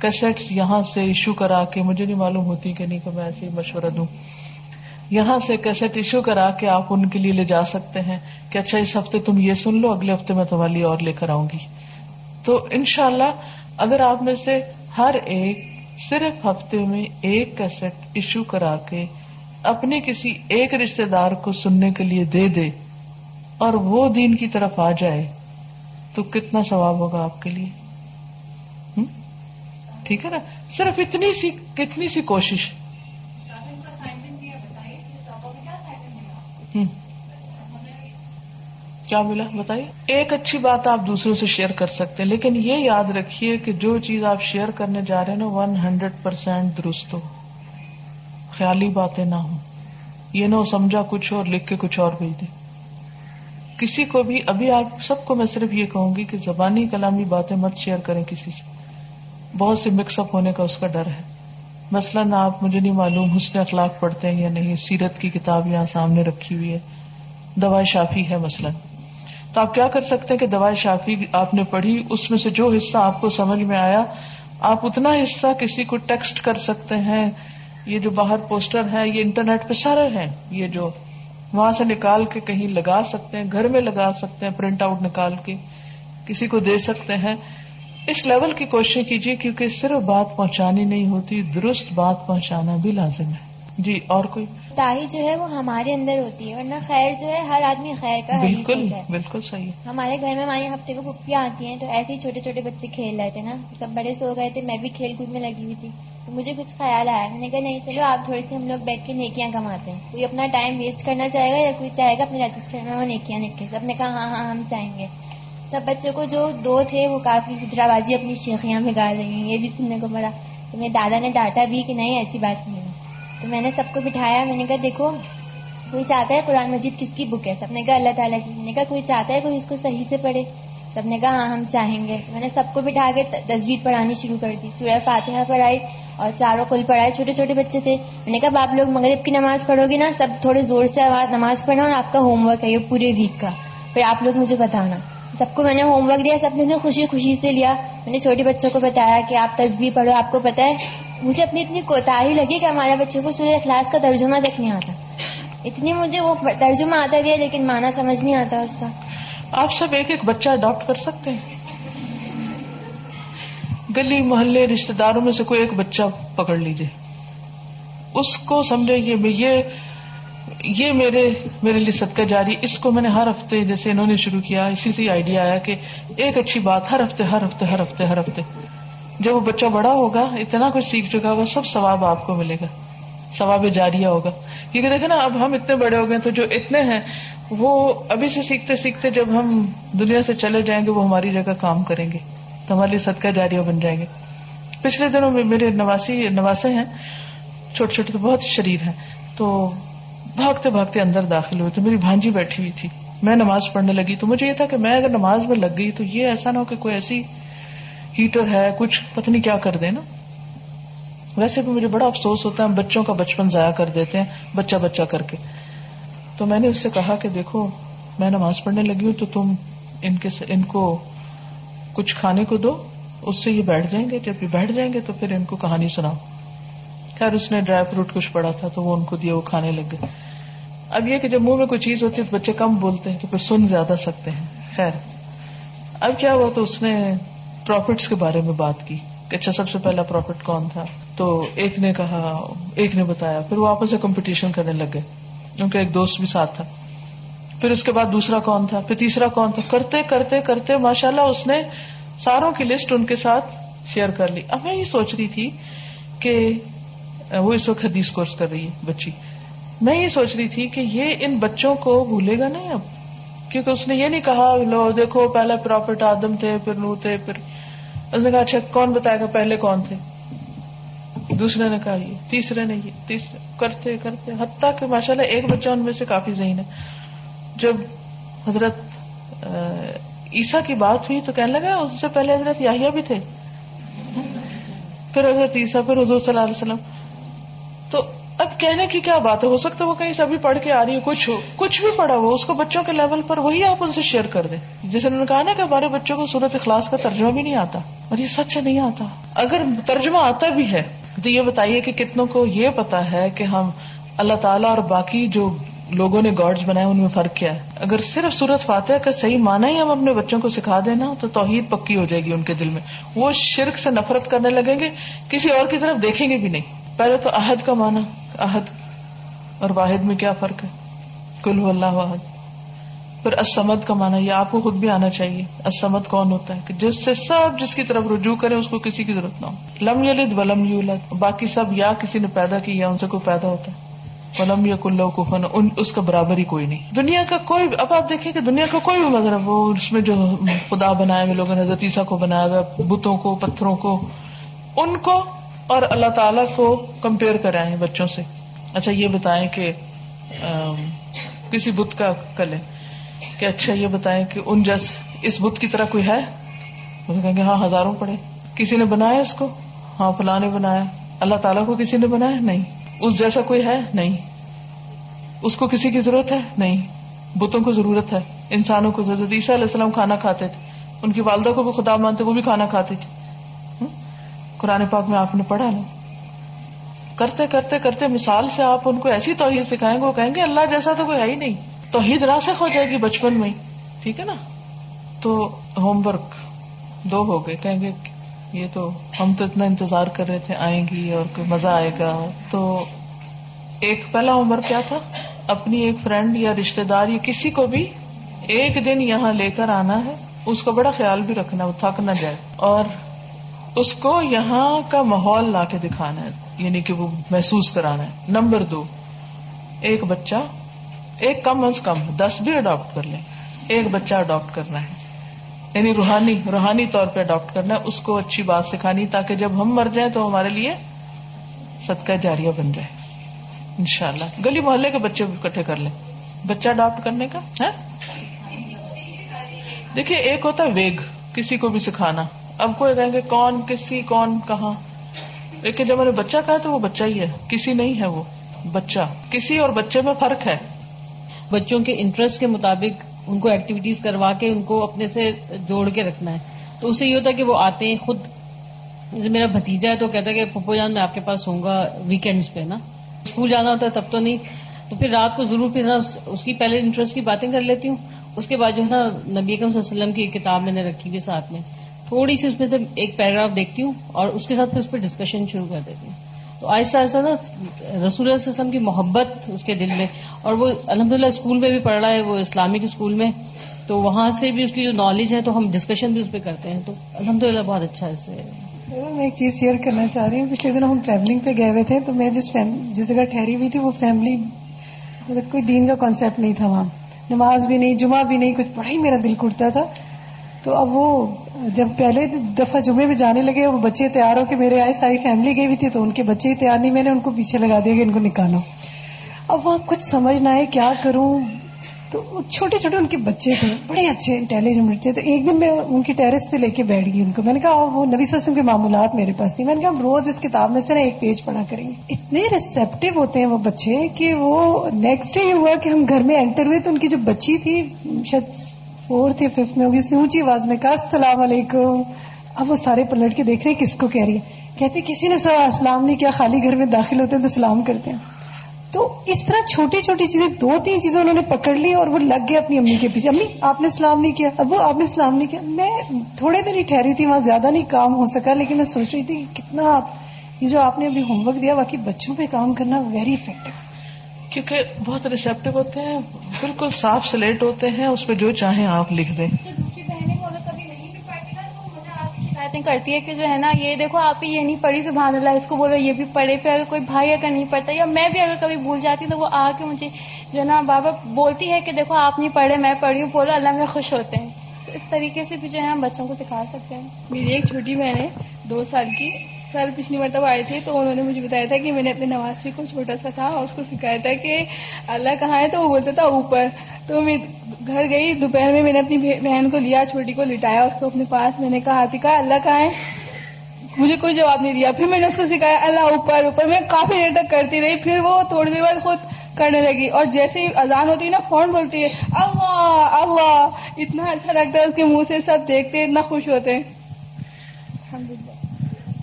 کیسٹس یہاں سے ایشو کرا کے، مجھے نہیں معلوم ہوتی کہ نہیں کہ میں ایسے ہی مشورہ دوں۔ یہاں سے کیسٹ ایشو کرا کے آپ ان کے لیے لے جا سکتے ہیں کہ اچھا اس ہفتے تم یہ سن لو، اگلے ہفتے میں تمہارے لیے اور لے کر آؤں گی۔ تو ان شاء اللہ اگر آپ میں سے ہر ایک صرف ہفتے میں ایک کیسٹ ایشو کرا کے اپنے کسی ایک رشتے دار کو سننے کے لیے دے دے اور وہ دین کی طرف آ جائے تو کتنا ثواب ہوگا آپ کے لیے؟ ٹھیک ہے نا؟ صرف اتنی سی، کتنی سی کوشش؟ کیا ملا بتائیے۔ ایک اچھی بات آپ دوسروں سے شیئر کر سکتے ہیں، لیکن یہ یاد رکھیے کہ جو چیز آپ شیئر کرنے جا رہے ہیں نا ون ہنڈریڈ پرسینٹ درست ہو۔ خیالی باتیں نہ ہوں۔ یہ نہ سمجھا کچھ اور لکھ کے کچھ اور بھیج دے کسی کو بھی، ابھی آپ سب کو میں صرف یہ کہوں گی کہ زبانی کلامی باتیں مت شیئر کریں کسی سے۔ بہت سے مکس اپ ہونے کا اس کا ڈر ہے۔ مثلاً آپ، مجھے نہیں معلوم حسن اخلاق پڑھتے ہیں یا نہیں، سیرت کی کتاب یہاں سامنے رکھی ہوئی ہے۔ دوا شافی ہے مثلاً۔ تو آپ کیا کر سکتے ہیں کہ دوا شافی آپ نے پڑھی، اس میں سے جو حصہ آپ کو سمجھ میں آیا، آپ اتنا حصہ کسی کو ٹیکسٹ کر سکتے ہیں۔ یہ جو باہر پوسٹر ہے، یہ انٹرنیٹ پہ سارے ہیں یہ جو وہاں سے نکال کے کہیں لگا سکتے ہیں گھر میں لگا سکتے ہیں پرنٹ آؤٹ نکال کے کسی کو دے سکتے ہیں۔ اس لیول کی کوشش کیجیے کیونکہ صرف بات پہنچانی نہیں ہوتی درست بات پہنچانا بھی لازم ہے۔ جی اور کوئی؟ تاہی جو ہے وہ ہمارے اندر ہوتی ہے ورنہ خیر جو ہے ہر آدمی خیر کا بالکل بالکل صحیح ہمارے گھر میں ہماری ہفتے کو پھپیاں آتی ہیں تو ایسے ہی چھوٹے چھوٹے بچے کھیل رہے تھے نا۔ سب بڑے سو گئے تھے میں بھی کھیل کود میں لگی ہوئی تھی۔ تو مجھے کچھ خیال آیا۔ میں نے کہا، نہیں، چلو آپ تھوڑی سی ہم لوگ بیٹھ کے نیکیاں کماتے ہیں۔ کوئی اپنا ٹائم ویسٹ کرنا چاہے گا یا کوئی چاہے گا اپنے رجسٹر میں وہ نیکیاں لکھے سب نے کہا ہاں،, ہاں ہاں ہم چاہیں گے۔ سب بچوں کو جو دو تھے، وہ کافی خدرا بازی اپنی شیخیاں بگاڑ رہی ہیں۔ یہ بھی سننے کو پڑا تو میرے دادا نے ڈانٹا بھی کہ نہیں، ایسی بات نہیں۔ ہے تو میں نے سب کو بٹھایا۔ میں نے کہا، دیکھو، کوئی چاہتا ہے قرآن مجید کس کی بک ہے؟ سب نے کہا، اللہ تعالیٰ کی۔ میں نے کہا، کوئی چاہتا ہے کوئی اس کو صحیح سے پڑھے۔ سب نے کہا ہاں ہم چاہیں گے۔ میں نے سب کو بٹھا کے تصویر پڑھانی شروع کر دی۔ سورہ فاتحہ پڑھائی اور چاروں کل پڑھائے چھوٹے چھوٹے بچے تھے۔ میں نے کہا آپ لوگ مغرب کی نماز پڑھو گے نا؟ سب تھوڑے زور سے آواز، نماز پڑھنا اور آپ کا ہوم ورک ہے، یہ پورے ویک کا۔ پھر آپ لوگ مجھے بتانا۔ سب کو میں نے ہوم ورک دیا، سب نے خوشی خوشی سے لیا۔ میں نے چھوٹے بچوں کو بتایا کہ آپ تصویر پڑھو۔ آپ کو پتا ہے، مجھے اپنی اتنی کوتا ہی لگی کہ ہمارے بچوں کو سورہ اخلاص کا ترجمہ دیکھنے آتا۔ اتنی مجھے وہ ترجمہ آتا بھی ہے، لیکن مانا سمجھ نہیں آتا اس کا۔ آپ سب ایک ایک بچہ اڈاپٹ کر سکتے ہیں۔ گلی محلے رشتے داروں میں سے کوئی ایک بچہ پکڑ لیجیے اس کو سمجھے یہ یہ میرے میرے لیے صدقہ جاری، اس کو میں نے ہر ہفتے جیسے انہوں نے شروع کیا، اسی سے آئیڈیا آیا کہ ایک اچھی بات ہر ہفتے ہر ہفتے ہر ہفتے ہر ہفتے۔ جب وہ بچہ بڑا ہوگا، اتنا کچھ سیکھ چکا ہوگا، سب ثواب آپ کو ملے گا۔ ثواب جاریہ ہوگا۔ کیونکہ دیکھے نا، اب ہم اتنے بڑے ہو گئے تو جو اتنے ہیں وہ ابھی سے سیکھتے سیکھتے جب ہم دنیا سے چلے جائیں گے، وہ ہماری جگہ کام کریں گے، تو ہمارے صدقہ جاریہ بن جائیں گے۔ پچھلے دنوں میں میرے نواسی، نواسے ہیں، چھوٹے چھوٹے تو بہت شریر ہیں، تو بھاگتے بھاگتے اندر داخل ہوئے، تو میری بھانجی بیٹھی ہوئی تھی۔ میں نماز پڑھنے لگی، تو مجھے یہ تھا کہ میں اگر نماز میں لگ گئی تو یہ ایسا نہ ہو کہ کوئی ایسی ہیٹر ہے، کچھ پتنی کیا کر دے نا۔ ویسے بھی مجھے بڑا افسوس ہوتا ہے بچوں کا بچپن ضائع کر دیتے ہیں، بچہ بچہ کر کے۔ تو میں نے اس سے کہا کہ دیکھو، میں نماز پڑھنے لگی ہوں تو تم ان کے ان کو کچھ کھانے کو دو، اس سے یہ بیٹھ جائیں گے، جب یہ بیٹھ جائیں گے تو پھر ان کو کہانی سناؤ۔ خیر، اس نے ڈرائی فروٹ کچھ پڑا تھا تو وہ ان کو دیا، وہ کھانے لگ گئے۔ اب یہ کہ جب منہ میں کوئی چیز ہوتی ہے تو بچے کم بولتے ہیں تو پھر سن زیادہ سکتے ہیں۔ خیر، اب کیا ہوا تو اس نے پروفٹس کے بارے میں بات کی کہ اچھا سب سے پہلا پروفٹ کون تھا؟ تو ایک نے کہا، ایک نے بتایا، پھر وہ آپس میں کمپٹیشن کرنے لگ گئے۔ ان کا ایک دوست بھی ساتھ تھا۔ پھر اس کے بعد دوسرا کون تھا؟ پھر تیسرا کون تھا؟ کرتے کرتے کرتے ماشاء اللہ اس نے ساروں کی لسٹ ان کے ساتھ شیئر کر لی۔ اب میں یہ سوچ رہی تھی کہ وہ اس وقت حدیث کورس کر رہی ہے، بچی۔ میں یہ سوچ رہی تھی کہ یہ ان بچوں کو بھولے گا نہیں اب؟ کیونکہ اس نے یہ نہیں کہا، لو، دیکھو، پہلے پروفٹ آدم تھے، پھر نو تھے، پھر اس نے کہا اچھا کون بتائے گا پہلے کون تھے؟ دوسرے نے کہا یہ، تیسرے نے یہ، تیسرے کرتے کرتے، حتیٰ کہ ماشاء اللہ ایک بچہ ان میں سے کافی ذہین ہے۔ جب حضرت عیسا کی بات ہوئی تو کہنے لگا، اس سے پہلے حضرت یاہیا بھی تھے۔ پھر حضرت عیسیٰ، پھر حضور صلی اللہ علیہ وسلم۔ تو اب کہنے کی کیا بات ہے؟ ہو سکتا ہے وہ کہیں سے ابھی پڑھ کے آ رہی ہے کچھ ہو، کچھ بھی پڑھا ہو، اس کو بچوں کے لیول پر وہی آپ ان سے شیئر کر دیں۔ جیسے انہوں نے کہا نا کہ ہمارے بچوں کو صورت اخلاص کا ترجمہ بھی نہیں آتا، اور یہ سچ نہیں آتا۔ اگر ترجمہ آتا بھی ہے، تو یہ بتائیے کہ کتنوں کو یہ پتا ہے کہ ہم اللہ تعالیٰ اور باقی جو لوگوں نے گاڈز بنائے ان میں فرق کیا ہے۔ اگر صرف سورت فاتح کا صحیح مانا ہی ہم اپنے بچوں کو سکھا دینا تو توحید پکی ہو جائے گی ان کے دل میں۔ وہ شرک سے نفرت کرنے لگیں گے، کسی اور کی طرف دیکھیں گے بھی نہیں۔ پہلے تو عہد کا مانا عہد اور واحد میں کیا فرق ہے؟ کل اللہ واحد۔ پھر اسمد کا مانا یہ آپ کو خود بھی آنا چاہیے۔ اسمد کون ہوتا ہے؟ کہ جس سے سب جس کی طرف رجوع کرے، اس کو کسی کی ضرورت نہ ہو۔ لم یلد ولم یولد۔ باقی سب یا کسی نے پیدا کی یا ان سے کوئی پیدا ہوتا ہے۔ ولم یا کلو کو اس کا برابر ہی کوئی نہیں۔ دنیا کا کوئی، اب آپ دیکھیں کہ دنیا کا کوئی بھی مذہب، وہ اس میں جو خدا بنایا ہوئے لوگوں نے عیسیٰ کو بنایا ہوا بتوں کو، پتھروں کو، ان کو اور اللہ تعالی کو کمپیئر کرائے بچوں سے۔ اچھا یہ بتائیں کہ کسی بت کا کلے کہ اچھا یہ بتائیں کہ ان جس، اس بت کی طرح کوئی ہے؟ کہیں گے ہاں ہزاروں پڑے۔ کسی نے بنایا اس کو؟ ہاں فلاں نے بنایا۔ اللہ تعالیٰ کو کسی نے بنایا؟ نہیں۔ اس جیسا کوئی ہے؟ نہیں۔ اس کو کسی کی ضرورت ہے؟ نہیں۔ بتوں کو ضرورت ہے۔ انسانوں کو ضرورت۔ عیسیٰ علیہ السلام کھانا کھاتے تھے۔ ان کی والدہ کو بھی خدا مانتے، وہ بھی کھانا کھاتی تھی قرآن پاک میں آپ نے پڑھا نا۔ کرتے کرتے کرتے مثال سے آپ ان کو ایسی توحید سکھائیں گے، وہ کہیں گے اللہ جیسا تو کوئی ہے ہی نہیں۔ توحید راسک ہو جائے گی بچپن میں ٹھیک ہے نا؟ تو ہوم ورک دو ہو گئے، کہیں گے یہ تو ہم تو اتنا انتظار کر رہے تھے، آئیں گی اور کوئی مزہ آئے گا۔ تو ایک پہلا عمر کیا تھا؟ اپنی ایک فرینڈ یا رشتے دار یا کسی کو بھی ایک دن یہاں لے کر آنا ہے، اس کا بڑا خیال بھی رکھنا، وہ تھک نہ جائے۔ اور اس کو یہاں کا ماحول لا کے دکھانا ہے یعنی کہ وہ محسوس کرانا ہے۔ نمبر دو، ایک بچہ، ایک کم از کم دس بھی اڈاپٹ کر لیں۔ ایک بچہ اڈاپٹ کرنا ہے۔ یعنی روحانی روحانی طور پہ اڈاپٹ کرنا ہے۔ اس کو اچھی بات سکھانی تاکہ جب ہم مر جائیں تو ہمارے لیے صدقہ جاریہ بن جائے۔ ان شاء اللہ گلی محلے کے بچے اکٹھے کر لیں۔ بچہ اڈاپٹ کرنے کا؟ ہے دیکھیے، ایک ہوتا ہے ویگ، کسی کو بھی سکھانا۔ اب کوئی کہیں گے، کون کسی، کون کہاں? لیکن جب میں نے بچہ کہا تو وہ بچہ ہی ہے، کسی نہیں ہے وہ، بچہ۔ کسی اور بچے میں فرق ہے۔ بچوں کے انٹرسٹ کے مطابق ان کو ایکٹیویٹیز کروا کے ان کو اپنے سے جوڑ کے رکھنا ہے۔ تو اس سے یہ ہوتا ہے کہ وہ آتے ہیں خود۔ جیسے میرا بھتیجا ہے تو کہتا ہے کہ پپو جان، میں آپ کے پاس ہوں گا ویکینڈس پہ، نا۔ اسکول جانا ہوتا ہے تب تو نہیں۔ تو پھر رات کو ضرور پھر اس کی پہلے انٹرسٹ کی باتیں کر لیتی ہوں۔ اس کے بعد جو ہے نا نبی اکم صلی اللہ علیہ وسلم کی کتاب میں نے رکھی ہوئی ساتھ میں۔ تھوڑی سی اس میں سے ایک پیراگراف دیکھتی ہوں اور اس کے ساتھ پھر اس پہ ڈسکشن شروع کر دیتی ہوں۔ تو آہستہ آہستہ نا، رسول اللہ وسلم کی محبت اس کے دل میں، اور وہ الحمد للہ اسکول میں بھی پڑھ رہا ہے، وہ اسلامک اسکول میں، تو وہاں سے بھی اس کی جو نالج ہے، تو ہم ڈسکشن بھی اس پہ کرتے ہیں۔ تو الحمد للہ بہت اچھا اس سے۔ میں ایک چیز شیئر کرنا چاہ رہی ہوں، پچھلے دن ہم ٹریولنگ پہ گئے ہوئے تھے، تو میں جس جس جگہ ٹھہری ہوئی تھی، وہ فیملی مطلب کوئی دین کا کانسیپٹ نہیں تھا وہاں۔ نماز بھی نہیں، جمعہ بھی نہیں، کچھ بڑا ہی میرا دل کٹتا تھا۔ تو اب وہ جب پہلے دفعہ جمعے میں جانے لگے، وہ بچے تیار ہو کے میرے آئے، ساری فیملی گئی ہوئی تھی، تو ان کے بچے ہی تیار نہیں، میں نے ان کو پیچھے لگا دیا کہ ان کو نکالو۔ اب وہاں کچھ سمجھ نہ آئے، کیا کروں؟ تو چھوٹے چھوٹے ان کے بچے تھے، بڑے اچھے انٹیلیجنٹ بچے تو ایک دن میں ان کی ٹیرس پہ لے کے بیٹھ گئی ان کو۔ میں نے کہا، وہ نبی وسلم کے معمولات میرے پاس تھی میں نے کہا، ہم روز اس کتاب میں سے نا ایک پیج پڑھا کریں گے۔ اتنے ریسپٹیو ہوتے ہیں وہ بچے کہ وہ نیکسٹ ڈے یہ ہوا کہ ہم گھر میں انٹر ہوئے تو ان کی جو بچی تھی، شاید فورتھ یا ففتھ میں ہوگی، اس نے اونچی آواز میں کہا، السلام علیکم۔ اب وہ سارے پلٹ کے دیکھ رہے ہیں، کس کو کہہ رہی ہے؟ کہتے کسی نے سوال اسلام نہیں کیا خالی گھر میں داخل ہوتے ہیں تو سلام کرتے ہیں؟ تو اس طرح چھوٹی چھوٹی چیزیں، دو تین چیزیں انہوں نے پکڑ لی اور وہ لگ گئے اپنی امی کے پیچھے۔ امی، آپ نے سلام نہیں کیا؟ ابو آپ نے سلام نہیں کیا؟ میں تھوڑے دن ہی ٹھہری تھی، وہاں زیادہ نہیں کام ہو سکا، لیکن میں سوچ رہی تھی کہ کتنا یہ جو آپ نے ابھی ہوم ورک دیا، باقی بچوں پہ کام کرنا ویری افیکٹو کیونکہ بہت ریسپٹو ہوتے ہیں بالکل صاف سلیٹ ہوتے ہیں اس پہ جو چاہیں آپ لکھ دیں۔ شکایتیں کرتی ہے کہ جو ہے نا یہ دیکھو آپ یہ نہیں پڑھی سبحان اللہ اس کو بولو یہ بھی پڑھے۔ پھر اگر کوئی بھائی اگر نہیں پڑھتا یا میں بھی اگر کبھی بھول جاتی تو وہ آ کے مجھے جو ہے نا بابا بولتی ہے کہ دیکھو آپ نہیں پڑھے میں پڑھی ہوں بولو اللہ میں خوش ہوتے ہیں۔ اس طریقے سے بھی جو ہے ہم بچوں کو سکھا سکتے ہیں۔ میری ایک چھوٹی بہن ہے دو سال کی۔ سر پچھلی مرتبہ آئے تھے تو انہوں نے مجھے بتایا تھا کہ میں نے اپنے نواز کو چھوٹا سا تھا اور اس کو سکھایا تھا کہ اللہ کہاں ہے تو وہ بولتا تھا اوپر۔ تو میں گھر گئی، دوپہر میں میں نے اپنی بہن کو لیا، چھوٹی کو لٹایا، اس کو اپنے پاس میں نے کہا کہا اللہ کہاں ہے؟ مجھے کوئی جواب نہیں دیا۔ پھر میں نے اس کو سکھایا، اللہ اوپر اوپر۔ میں کافی دیر تک کرتی رہی، پھر وہ تھوڑی دیر بعد خود کرنے لگی۔ اور جیسے ہی اذان ہوتی ہے نا، فون بولتی ہے، اللہ اللہ۔ اتنا اچھا لگتا ہے، اس کے منہ سے سب دیکھتے، اتنا خوش ہوتے۔ ہیں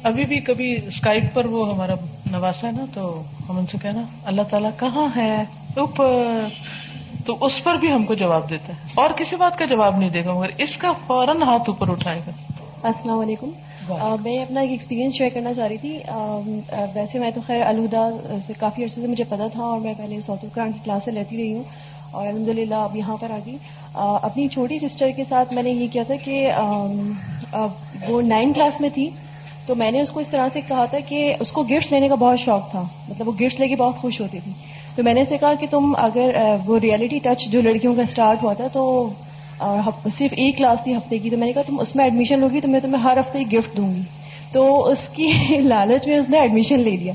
ابھی بھی کبھی اسکائپ پر وہ ہمارا نواسا ہے نا تو ہم ان سے کہنا اللہ تعالیٰ کہاں ہے؟ اوپر۔ تو اس پر بھی ہم کو جواب دیتا ہے۔ اور کسی بات کا جواب نہیں دے گا مگر اس کا فوراً ہاتھ اوپر اٹھائے گا۔ السلام علیکم۔ میں اپنا ایک ایکسپیرینس شیئر کرنا چاہ رہی تھی۔ ویسے میں تو خیر الہدا سے کافی عرصے سے مجھے پتا تھا اور میں پہلے ساؤتھ قرآن کی کلاس سے لیتی رہی ہوں۔ اور الحمد للہ اب یہاں پر آ گئی۔ اپنی چھوٹی سسٹر کے ساتھ میں نے یہ کیا تھا کہ وہ نائن کلاس میں تھی۔ تو میں نے اس کو اس طرح سے کہا تھا کہ اس کو گفٹس لینے کا بہت شوق تھا۔ مطلب وہ گفٹس لے کے بہت خوش ہوتی تھی۔ تو میں نے اسے کہا کہ تم اگر وہ ریئلٹی ٹچ جو لڑکیوں کا اسٹارٹ ہوا تھا تو صرف ایک کلاس تھی ہفتے کی۔ تو میں نے کہا تم اس میں ایڈمیشن لوگی تو میں تمہیں ہر ہفتے گفٹ دوں گی۔ تو اس کی *laughs* لالچ میں اس نے ایڈمیشن لے لیا۔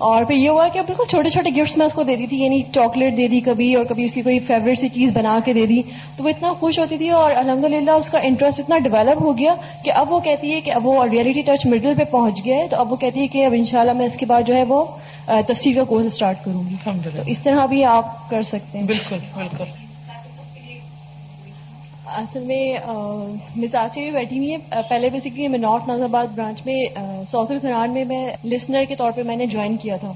اور پھر یہ ہوا کہ بالکل چھوٹے چھوٹے گفٹس میں اس کو دے دی تھی یعنی چاکلیٹ دے دی کبھی اور کبھی اس کی کوئی فیوریٹ سی چیز بنا کے دے دی۔ تو وہ اتنا خوش ہوتی تھی اور الحمد للہ اس کا انٹرسٹ اتنا ڈیولپ ہو گیا کہ اب وہ کہتی ہے کہ اب وہ ریئلٹی ٹچ مڈل پہ پہنچ گیا ہے۔ تو اب وہ کہتی ہے کہ اب انشاءاللہ میں اس کے بعد جو ہے وہ تفصیل کا کورس اسٹارٹ کروں گی۔ تو اس طرح بھی آپ کر سکتے ہیں۔ بالکل بالکل۔ اصل میں مزاجی بھی بیٹھی ہوئی ہے پہلے بیسکلی میں نارتھ ناز آباد برانچ میں ساؤتھ القرآن میں میں لسنر کے طور پہ میں نے جوائن کیا تھا۔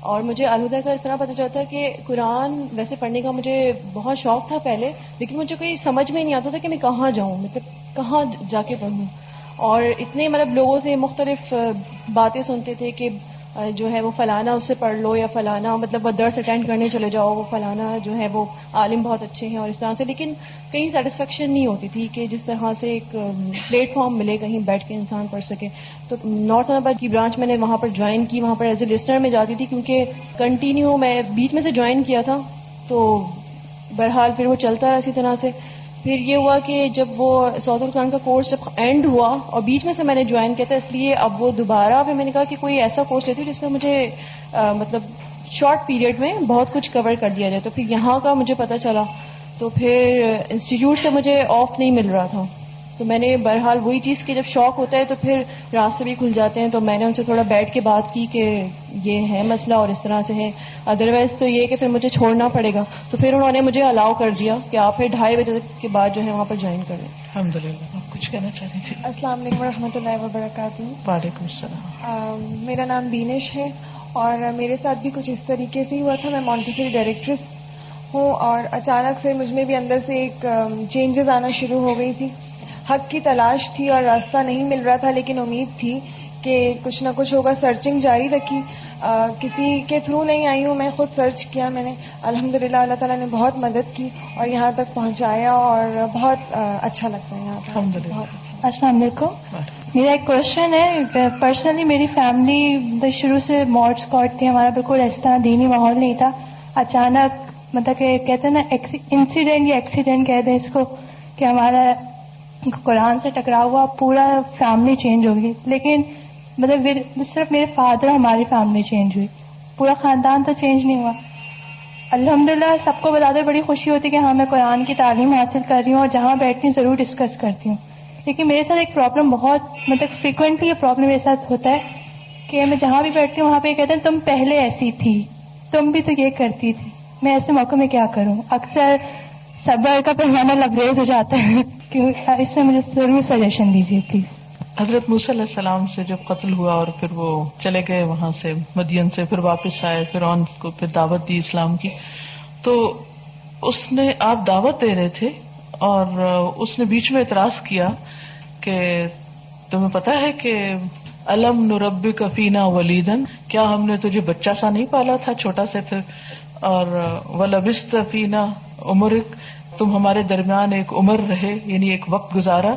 اور مجھے الوداع کا اس طرح پتہ چلتا کہ قرآن ویسے پڑھنے کا مجھے بہت شوق تھا پہلے، لیکن مجھے کوئی سمجھ میں نہیں آتا تھا کہ میں کہاں جاؤں مطلب کہاں جا کے پڑھوں۔ اور اتنے مطلب لوگوں سے مختلف باتیں سنتے تھے کہ جو ہے وہ فلانا اس سے پڑھ لو یا فلانا مطلب وہ درس اٹینڈ کرنے چلے جاؤ، وہ فلانا جو ہے وہ عالم بہت اچھے ہیں اور اس طرح سے۔ لیکن کہیں سیٹسفیکشن نہیں ہوتی تھی کہ جس طرح سے ایک پلیٹ فارم ملے، کہیں بیٹھ کے انسان پڑھ سکے۔ تو نارتھ آباد کی برانچ میں نے وہاں پر جوائن کی، وہاں پر ایز اے لسنر میں جاتی تھی کیونکہ کنٹینیو میں بیچ میں سے جوائن کیا تھا۔ تو بہرحال پھر وہ چلتا ہے اسی طرح سے۔ پھر یہ ہوا کہ جب وہ ساؤتھ افغان کا کورس جب اینڈ ہوا اور بیچ میں سے میں نے جوائن کیا تھا، اس لیے اب وہ دوبارہ پھر میں نے کہا کہ کوئی ایسا کورس لیتی ہوں جس میں مجھے مطلب شارٹ پیریڈ میں بہت کچھ کور کر دیا جائے۔ تو پھر یہاں کا مجھے پتا چلا تو پھر انسٹیٹیوٹ سے مجھے آف نہیں مل رہا تھا۔ تو میں نے بہرحال وہی چیز کہ جب شوق ہوتا ہے تو پھر راستے بھی کھل جاتے ہیں۔ تو میں نے ان سے تھوڑا بیٹھ کے بات کی کہ یہ ہے مسئلہ اور اس طرح سے ہے۔ ادروائز تو یہ کہ پھر مجھے چھوڑنا پڑے گا۔ تو پھر انہوں نے مجھے الاؤ کر دیا کہ آپ پھر ڈھائی بجے کے بعد جو ہے وہاں پر جوائن کر لیں الحمد للہ کچھ کہنا چاہ رہے تھے؟ السلام علیکم و رحمۃ اللہ وبرکاتہ۔ وعلیکم السلام۔ میرا نام دینش ہے اور میرے ساتھ بھی کچھ اس طریقے سے ہی ہوا تھا۔ میں مانٹیسری ڈائریکٹریس ہوں اور اچانک سے مجھ میں بھی اندر سے ایک چینجز آنا شروع ہو گئی تھی۔ حق کی تلاش تھی اور راستہ نہیں مل رہا تھا لیکن امید تھی کہ کچھ نہ کچھ ہوگا۔ سرچنگ جاری رکھی۔ کسی کے تھرو نہیں آئی ہوں میں خود سرچ کیا میں نے۔ الحمد للہ اللہ تعالیٰ نے بہت مدد کی اور یہاں تک پہنچایا اور بہت اچھا لگتا ہے یہاں اچھا۔ السلام علیکم۔ میرا ایک کوشچن ہے۔ پرسنلی میری فیملی شروع سے مارٹ اسکاٹ تھی ہمارا بالکل اس طرح دینی ماحول نہیں تھا۔ اچانک مطلب کہ کہتے ہیں نا انسیڈنٹ یا ایکسیڈنٹ کہتے ہیں اس کو کہ ہمارا قرآن سے ٹکرا ہوا پورا فیملی چینج ہوگی۔ لیکن مطلب صرف میرے فادر ہماری فیملی چینج ہوئی۔ پورا خاندان تو چینج نہیں ہوا۔ الحمد للہ سب کو بتاتے بڑی خوشی ہوتی کہ ہاں میں قرآن کی تعلیم حاصل کر رہی ہوں اور جہاں بیٹھتی ہوں ضرور ڈسکس کرتی ہوں۔ لیکن میرے ساتھ ایک پرابلم بہت مطلب فریکوینٹلی یہ پرابلم میرے ساتھ ہوتا ہے کہ میں جہاں بھی بیٹھتی ہوں وہاں پہ یہ کہتے ہیں تم پہلے ایسی تھی، تم بھی تو یہ کرتی تھی۔ میں ایسے موقع میں کیا کروں؟ اکثر صبر کا پیمانہ لبریز ہو جاتا ہے۔ کہ اس میں مجھے ضرور سجیشن دیجیے پلیز حضرت موسی علیہ السلام سے جب قتل ہوا اور پھر وہ چلے گئے وہاں سے مدین سے، پھر واپس آئے، پھر آن کو پھر دعوت دی اسلام کی، تو اس نے آپ دعوت دے رہے تھے اور اس نے بیچ میں اعتراض کیا کہ تمہیں پتا ہے کہ علم نرب کفینا ولیدن، کیا ہم نے تجھے بچہ سا نہیں پالا تھا چھوٹا سے؟ پھر اور ولبست فینا عمرک تم ہمارے درمیان ایک عمر رہے یعنی ایک وقت گزارا۔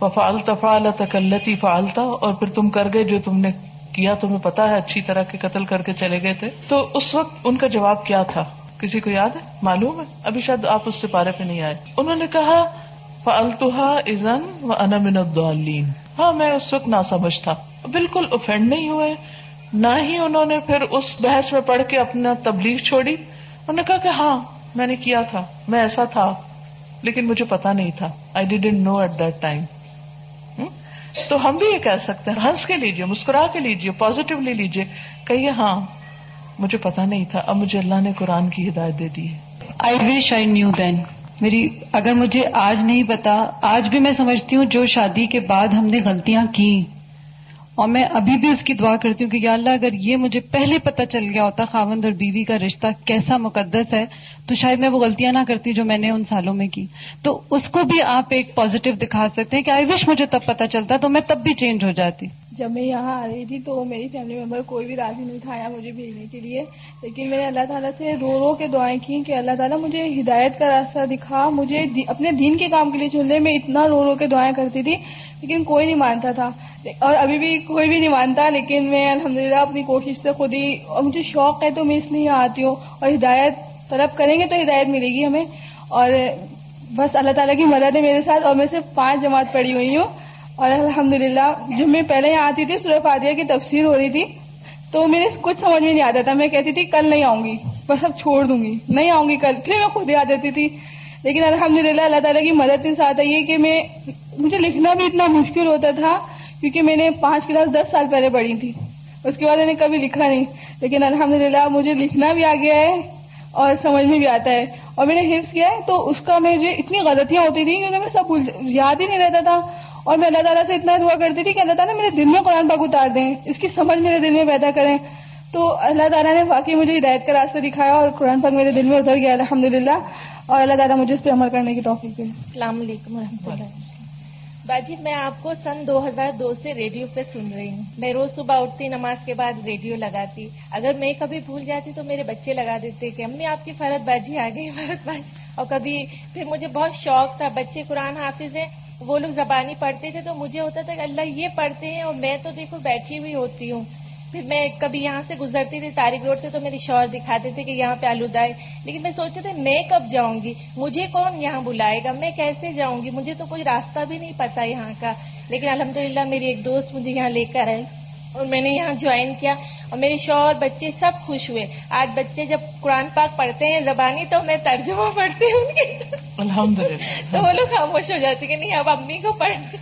وہ فالتا فعالت کلتی فعالتا اور پھر تم کر گئے جو تم نے کیا۔ تمہیں پتا ہے، اچھی طرح کے قتل کر کے چلے گئے تھے۔ تو اس وقت ان کا جواب کیا تھا؟ کسی کو یاد ہے؟ معلوم ہے؟ ابھی شاید آپ اس سے پارے پہ نہیں آئے۔ انہوں نے کہا فالتوہا ازن و انمن الدالین ہاں میں اس وقت نہ سمجھ تھا۔ بالکل اوفینڈ نہیں ہوئے۔ نہ ہی انہوں نے پھر اس بحث میں پڑھ کے اپنا تبلیغ چھوڑی۔ انہوں نے کہا کہ ہاں میں نے کیا تھا، میں ایسا تھا، لیکن مجھے پتا نہیں تھا۔ I didn't know at that time تو ہم بھی یہ کہہ سکتے ہیں، ہنس کے لیجیے مسکرا کے لیجیے پازیٹیولی لیجیے کہیے ہاں مجھے پتا نہیں تھا، اب مجھے اللہ نے قرآن کی ہدایت دے دی ہے۔ آئی وش آئی نیو دین میری، اگر مجھے آج نہیں پتا، آج بھی میں سمجھتی ہوں جو شادی کے بعد ہم نے غلطیاں کی۔ اور میں ابھی بھی اس کی دعا کرتی ہوں کہ یا اللہ اگر یہ مجھے پہلے پتہ چل گیا ہوتا خاوند اور بیوی کا رشتہ کیسا مقدس ہے، تو شاید میں وہ غلطیاں نہ کرتی جو میں نے ان سالوں میں کی۔ تو اس کو بھی آپ ایک پازیٹو دکھا سکتے ہیں کہ آئی وش مجھے تب پتہ چلتا تو میں تب بھی چینج ہو جاتی۔ جب میں یہاں آ رہی تھی تو میری فیملی ممبر کوئی بھی راضی نہیں تھا مجھے بھیجنے کے لیے۔ لیکن میں نے اللہ تعالیٰ سے رو رو کے دعائیں کی کہ اللہ تعالیٰ مجھے ہدایت کا راستہ دکھا، مجھے اپنے دین کے کام کے لیے چن لے میں اتنا رو رو کے دعائیں کرتی تھی، لیکن کوئی نہیں مانتا تھا۔ اور ابھی بھی کوئی بھی نہیں مانتا، لیکن میں الحمدللہ اپنی کوشش سے خود ہی، اور مجھے شوق ہے تو میں اس لیے آتی ہوں۔ اور ہدایت، طلب کریں گے تو ہدایت ملے گی ہمیں۔ اور بس اللہ تعالیٰ کی مدد ہے میرے ساتھ۔ اور میں صرف پانچ جماعت پڑھی ہوئی ہوں۔ اور الحمد للہ جب میں پہلے یہاں آتی تھی، سورہ فاتحہ کی تفسیر ہو رہی تھی، تو میرے کچھ سمجھ میں نہیں آتا تھا۔ میں کہتی تھی، کل نہیں آؤں گی، بس اب چھوڑ دوں گی۔ نہیں آؤں گی کل، پھر میں خود ہی آ جاتی تھی۔ لیکن الحمد للہ اللہ تعالیٰ کی مدد کے ساتھ آئی ہے کہ میں، مجھے لکھنا بھی اتنا مشکل ہوتا تھا۔ کیونکہ میں نے پانچ کلاس دس سال پہلے پڑھی تھی۔ اس کے بعد میں نے کبھی لکھا نہیں۔ لیکن الحمد للہ مجھے لکھنا بھی آ گیا ہے اور سمجھ میں بھی آتا ہے۔ اور میں نے حفظ کیا ہے تو اس کا مجھے اتنی غلطیاں ہوتی تھیں کہ میں سب یاد ہی نہیں رہتا تھا۔ اور میں اللہ تعالیٰ سے اتنا دعا کرتی تھی کہ اللہ تعالیٰ میرے دل میں قرآن پاک اتار دیں۔ اس کی سمجھ میرے دل میں پیدا کریں۔ تو اللہ تعالیٰ نے واقعی مجھے ہدایت کا راستہ دکھایا اور قرآن پاک میرے دل میں اتر گیا الحمد للہ اور اللہ تعالیٰ مجھے اس پہ عمل کرنے کی توفیق دی السلام علیکم و اللہ۔ باجی، میں آپ کو سن دو ہزار دو سے ریڈیو پہ سن رہی ہوں۔ میں روز صبح اٹھتی، نماز کے بعد ریڈیو لگاتی۔ اگر میں کبھی بھول جاتی تو میرے بچے لگا دیتے کہ امی آپ کی فرت باجی آ گئی فرت باجی۔ اور کبھی پھر مجھے بہت شوق تھا، بچے قرآن حافظ ہیں، وہ لوگ زبانی پڑھتے تھے تو مجھے ہوتا تھا کہ اللہ یہ پڑھتے ہیں اور میں تو دیکھو بیٹھی ہوئی ہوتی ہوں۔ پھر میں کبھی یہاں سے گزرتی تھی تاریخ روڈ سے تو میری شوہر دکھاتے تھے کہ یہاں پہ آلودہ ہے لیکن میں سوچتے تھے میں کب جاؤں گی؟ مجھے کون یہاں بلائے گا؟ میں کیسے جاؤں گی؟ مجھے تو کوئی راستہ بھی نہیں پتا یہاں کا۔ لیکن الحمدللہ میری ایک دوست مجھے یہاں لے کر آئے اور میں نے یہاں جوائن کیا اور میرے شوہر بچے سب خوش ہوئے۔ آج بچے جب قرآن پاک پڑھتے ہیں زبانی تو میں ترجمہ پڑھتی ہوں الحمد تو وہ لوگ خاموش ہو جاتے کہ نہیں اب امی کو پڑھتے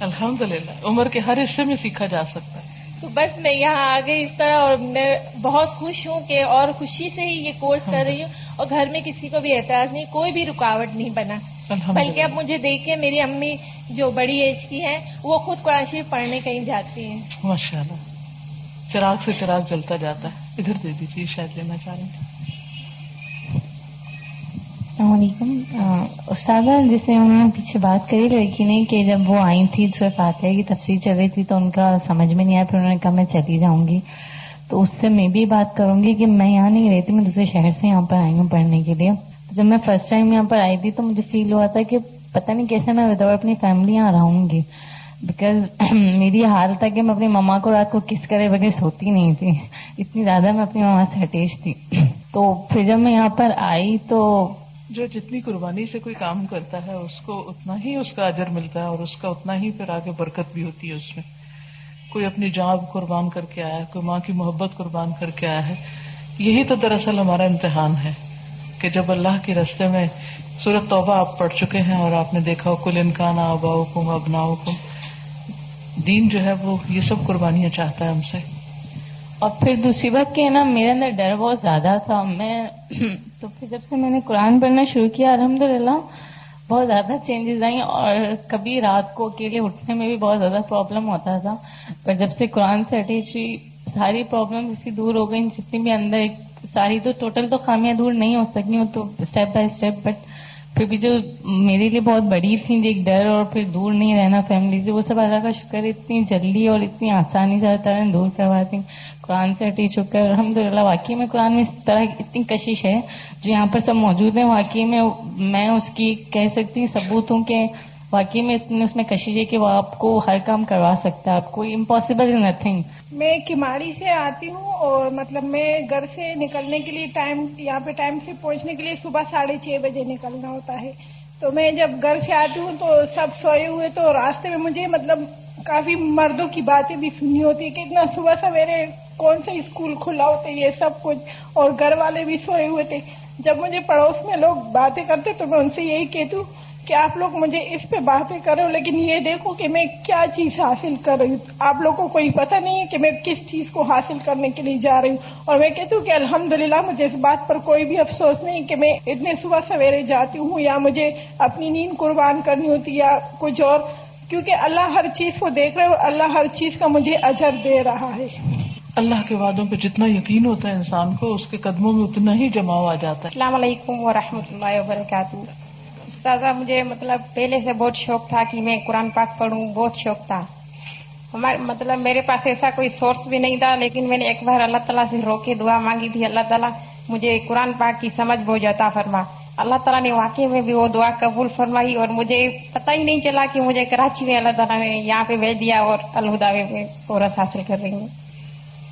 الحمد للہ عمر کے ہر حصے میں سیکھا جا سکتا ہے۔ تو بس میں یہاں آ گئی اس طرح اور میں بہت خوش ہوں کہ اور خوشی سے ہی یہ کورس کر رہی ہوں اور گھر میں کسی کو بھی اعتراض نہیں کوئی بھی رکاوٹ نہیں بنا۔ بلکہ اب مجھے دیکھے میری امی جو بڑی ایج کی ہیں وہ خود قرآن شریف پڑھنے کہیں جاتی ہیں۔ ماشاء اللہ چراغ سے چراغ جلتا جاتا ہے۔ ادھر دے دیجیے شاید لینا چاہ رہے ہیں السلام علیکم استاذہ جس نے انہوں نے پیچھے بات کری، لڑکی نے کہ جب وہ آئی تھی سورہ فاتحہ کی تفصیل چل رہی تھی تو ان کا سمجھ میں نہیں آیا، پھر انہوں نے کہا میں چلی جاؤں گی۔ تو اس سے میں بھی بات کروں گی کہ میں یہاں نہیں رہتی، میں دوسرے شہر سے یہاں پر آئی ہوں پڑھنے کے لیے۔ جب میں فرسٹ ٹائم یہاں پر آئی تھی تو مجھے فیل ہوا تھا کہ پتہ نہیں کیسے میں وداؤٹ اپنی فیملی یہاں رہوں گی۔ بیکاز *clears throat* میری حال تھا کہ میں اپنی مما کو رات کو کس کرے بغیر سوتی نہیں تھی۔ اتنی زیادہ میں اپنی مما سے اٹیچ تھی۔ *clears throat* تو پھر جب میں یہاں پر آئی تو جو جتنی قربانی سے کوئی کام کرتا ہے، اس کو اتنا ہی اس کا اجر ملتا ہے اور اس کا اتنا ہی پھر آگے برکت بھی ہوتی ہے اس میں۔ کوئی اپنی جاب قربان کر کے آیا ہے، کوئی ماں کی محبت قربان کر کے آیا ہے، یہی تو دراصل ہمارا امتحان ہے کہ جب اللہ کے رستے میں سورت توبہ آپ پڑھ چکے ہیں اور آپ نے دیکھا کل انکان آبا حکم ابنا حکم دین جو ہے وہ یہ سب قربانیاں چاہتا ہے ہم سے۔ اور پھر دوسری بات کہ نا میرے اندر ڈر بہت زیادہ تھا۔ میں تو پھر جب سے میں نے قرآن پڑھنا شروع کیا الحمد للہ بہت زیادہ چینجز آئی اور کبھی رات کو اکیلے اٹھنے میں بھی بہت زیادہ پرابلم ہوتا تھا۔ پر جب سے قرآن سے اٹیچ ہوئی ساری پرابلم اسی دور ہو گئی جتنی بھی اندر ایک ساری تو ٹوٹل تو خامیاں دور نہیں ہو سکی وہ تو اسٹیپ بائی اسٹیپ بٹ پھر بھی جو میرے لیے بہت بڑی تھی ایک ڈر اور پھر دور نہیں رہنا فیملی سے، وہ سب اللہ کا شکر اتنی جلدی اور اتنی آسانی سے دور کرواتی قرآن سے ہٹی چکا ہے الحمد للہ واقعی میں قرآن میں اس طرح اتنی کشش ہے جو یہاں پر سب موجود ہیں۔ واقعی میں میں اس کی کہہ سکتی ہوں، ثبوت ہوں کہ واقعی میں اتنی اس میں کشش ہے کہ وہ آپ کو ہر کام کروا سکتا ہے، آپ کو امپاسبل نتھنگ میں کماڑی سے آتی ہوں اور مطلب میں گھر سے نکلنے کے لیے ٹائم، یہاں پہ ٹائم سے پہنچنے کے لیے صبح ساڑھے چھ بجے نکلنا ہوتا ہے۔ تو میں جب گھر سے آتی ہوں تو سب سوئے ہوئے تو راستے میں مجھے مطلب کافی مردوں کی باتیں بھی سنی ہوتی ہے کہ اتنا صبح سویرے کون سا اسکول کھلا ہوتا ہے یہ سب کچھ، اور گھر والے بھی سوئے ہوئے تھے۔ جب مجھے پڑوس میں لوگ باتیں کرتے تو میں ان سے یہی کہتی ہوں کہ آپ لوگ مجھے اس پہ باتیں کرو لیکن یہ دیکھو کہ میں کیا چیز حاصل کر رہی ہوں۔ آپ لوگوں کو کوئی پتہ نہیں ہے کہ میں کس چیز کو حاصل کرنے کے لیے جا رہی ہوں۔ اور میں کہتی ہوں کہ الحمدللہ مجھے اس بات پر کوئی بھی افسوس نہیں کہ میں اتنے صبح سویرے جاتی ہوں یا مجھے اپنی نیند قربان کرنی ہوتی یا کچھ اور۔ کیونکہ اللہ ہر چیز کو دیکھ رہے اور اللہ ہر چیز کا مجھے اجر دے رہا ہے۔ اللہ کے وعدوں پہ جتنا یقین ہوتا ہے انسان کو اس کے قدموں میں اتنا ہی جماؤ آ جاتا ہے۔ السلام علیکم ورحمۃ اللہ وبرکاتہ۔ استاذہ مجھے مطلب پہلے سے بہت شوق تھا کہ میں قرآن پاک پڑھوں، بہت شوق تھا۔ ہمارے مطلب میرے پاس ایسا کوئی سورس بھی نہیں تھا، لیکن میں نے ایک بار اللہ تعالیٰ سے رو کے دعا مانگی تھی، اللہ تعالیٰ مجھے قرآن پاک کی سمجھ بہت جاتا فرما۔ اللہ تعالیٰ نے واقعی میں بھی وہ دعا قبول فرمائی اور مجھے پتہ ہی نہیں چلا کہ مجھے کراچی میں اللہ تعالیٰ نے یہاں پہ بھیج دیا اور الہدا میں کورس حاصل کر رہی ہوں۔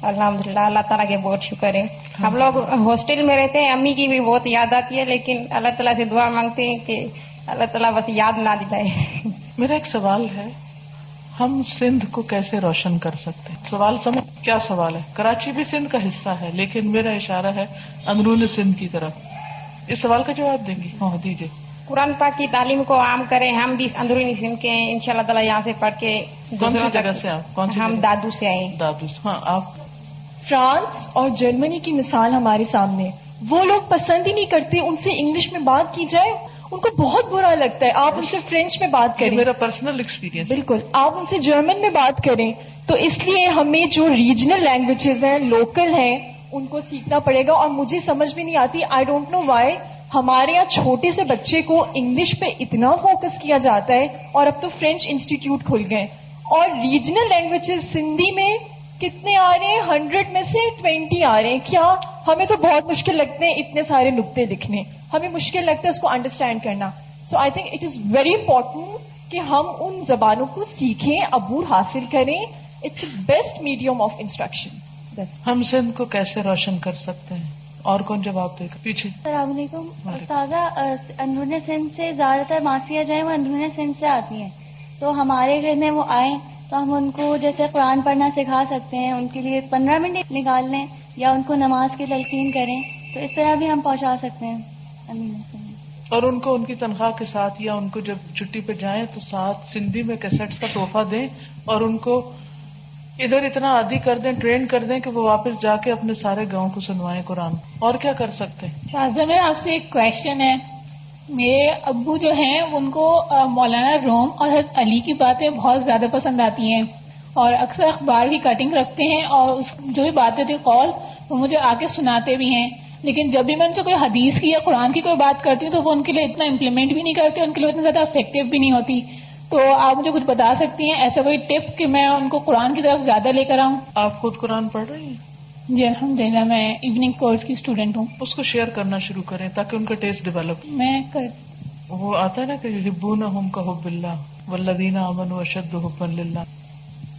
الحمد للہ اللہ تعالیٰ کے بہت شکر ہے۔ ہم لوگ ہاسٹل میں رہتے ہیں امی کی بھی بہت یاد آتی ہے لیکن اللہ تعالیٰ سے دعا مانگتے ہیں کہ اللہ تعالیٰ بس یاد نہ دلائے۔ میرا ایک سوال ہے ہم سندھ کو کیسے روشن کر سکتے ہیں؟ سوال سمجھ کیا سوال ہے؟ کراچی بھی سندھ کا حصہ ہے لیکن میرا اشارہ ہے اندرون سندھ کی طرف۔ اس سوال کا جواب دیں گی ہاں دیجیے قرآن پاک کی تعلیم کو عام کریں ہم بھی اندرونی سندھ کے ان شاء اللہ تعالیٰ یہاں سے پڑھ کے کون سی جگہ سے آپ؟ کون ہم دادو سے آئے دادو ہاں آپ فرانس اور جرمنی کی مثال ہمارے سامنے۔ وہ لوگ پسند ہی نہیں کرتے ان سے انگلش میں بات کی جائے۔ ان کو بہت برا لگتا ہے۔ آپ ان سے فرینچ میں بات کریں۔ میرا پرسنل ایکسپیرینس بالکل۔ آپ ان سے جرمن میں بات کریں۔ تو اس لیے ہمیں جو ریجنل لینگویجز ہیں لوکل ہیں ان کو سیکھنا پڑے گا۔ اور مجھے سمجھ بھی نہیں آتی۔ آئی ڈونٹ نو وائی ہمارے یہاں چھوٹے سے بچے کو انگلش پہ اتنا فوکس کیا جاتا ہے۔ اور اب تو فرینچ انسٹیٹیوٹ کھل گئے۔ اور ریجنل لینگویجز سندھی میں کتنے آ رہے ہیں؟ ہنڈریڈ میں سے ٹوینٹی آ رہے ہیں۔ کیا ہمیں تو بہت مشکل لگتے ہیں اتنے سارے نقطے لکھنے ہمیں مشکل لگتا ہے اس کو انڈرسٹینڈ کرنا۔ So I think it is very important کہ ہم ان زبانوں کو سیکھیں عبور حاصل کریں۔ It's best medium of instruction ہم سندھ کو کیسے روشن کر سکتے ہیں؟ اور کون جواب دے گا؟ پیچھے۔ السلام علیکم۔ تازہ اندرون سندھ سے زیادہ تر ماسیاں جو ہیں وہ اندرون سندھ سے آتی ہیں۔ تو ہمارے گھر میں وہ آئیں۔ تو ہم ان کو جیسے قرآن پڑھنا سکھا سکتے ہیں ان کے لیے پندرہ منٹ نکال لیں یا ان کو نماز کی تلقین کریں تو اس طرح بھی ہم پہنچا سکتے ہیں۔ اور ان کو ان کی تنخواہ کے ساتھ یا ان کو جب چھٹی پہ جائیں تو ساتھ سندھی میں کیسٹس کا تحفہ دیں اور ان کو ادھر اتنا عادی کر دیں ٹرین کر دیں کہ وہ واپس جا کے اپنے سارے گاؤں کو سنوائیں قرآن۔ اور کیا کر سکتے ہیں؟ شاہجہ میرا آپ سے ایک کوشچن ہے۔ میرے ابو جو ہیں، ان کو مولانا روم اور حضرت علی کی باتیں بہت زیادہ پسند آتی ہیں۔ اور اکثر اخبار کی کٹنگ رکھتے ہیں اور اس، جو بھی باتیں تھے قول، وہ مجھے آ کے سناتے بھی ہیں۔ لیکن جب بھی میں ان سے کوئی حدیث کی یا قرآن کی کوئی بات کرتی ہوں، تو وہ ان کے لیے اتنا امپلیمنٹ بھی نہیں کرتے، ان کے لیے اتنا زیادہ افیکٹو بھی نہیں ہوتی۔ تو آپ مجھے کچھ بتا سکتی ہیں؟ ایسا کوئی ٹپ کہ میں ان کو قرآن کی طرف زیادہ لے کر آؤں؟ آپ خود قرآن پڑھ رہی ہیں؟ جی الحمد للہ میں ایوننگ کورس کی اسٹوڈینٹ ہوں۔ اس کو شیئر کرنا شروع کریں تاکہ ان کا ٹیسٹ ڈیولپ میں کر وہ آتا ہے نا کہ ہبو نہ ہم کا حب اللہ ولدین امن و اشد حب اللہ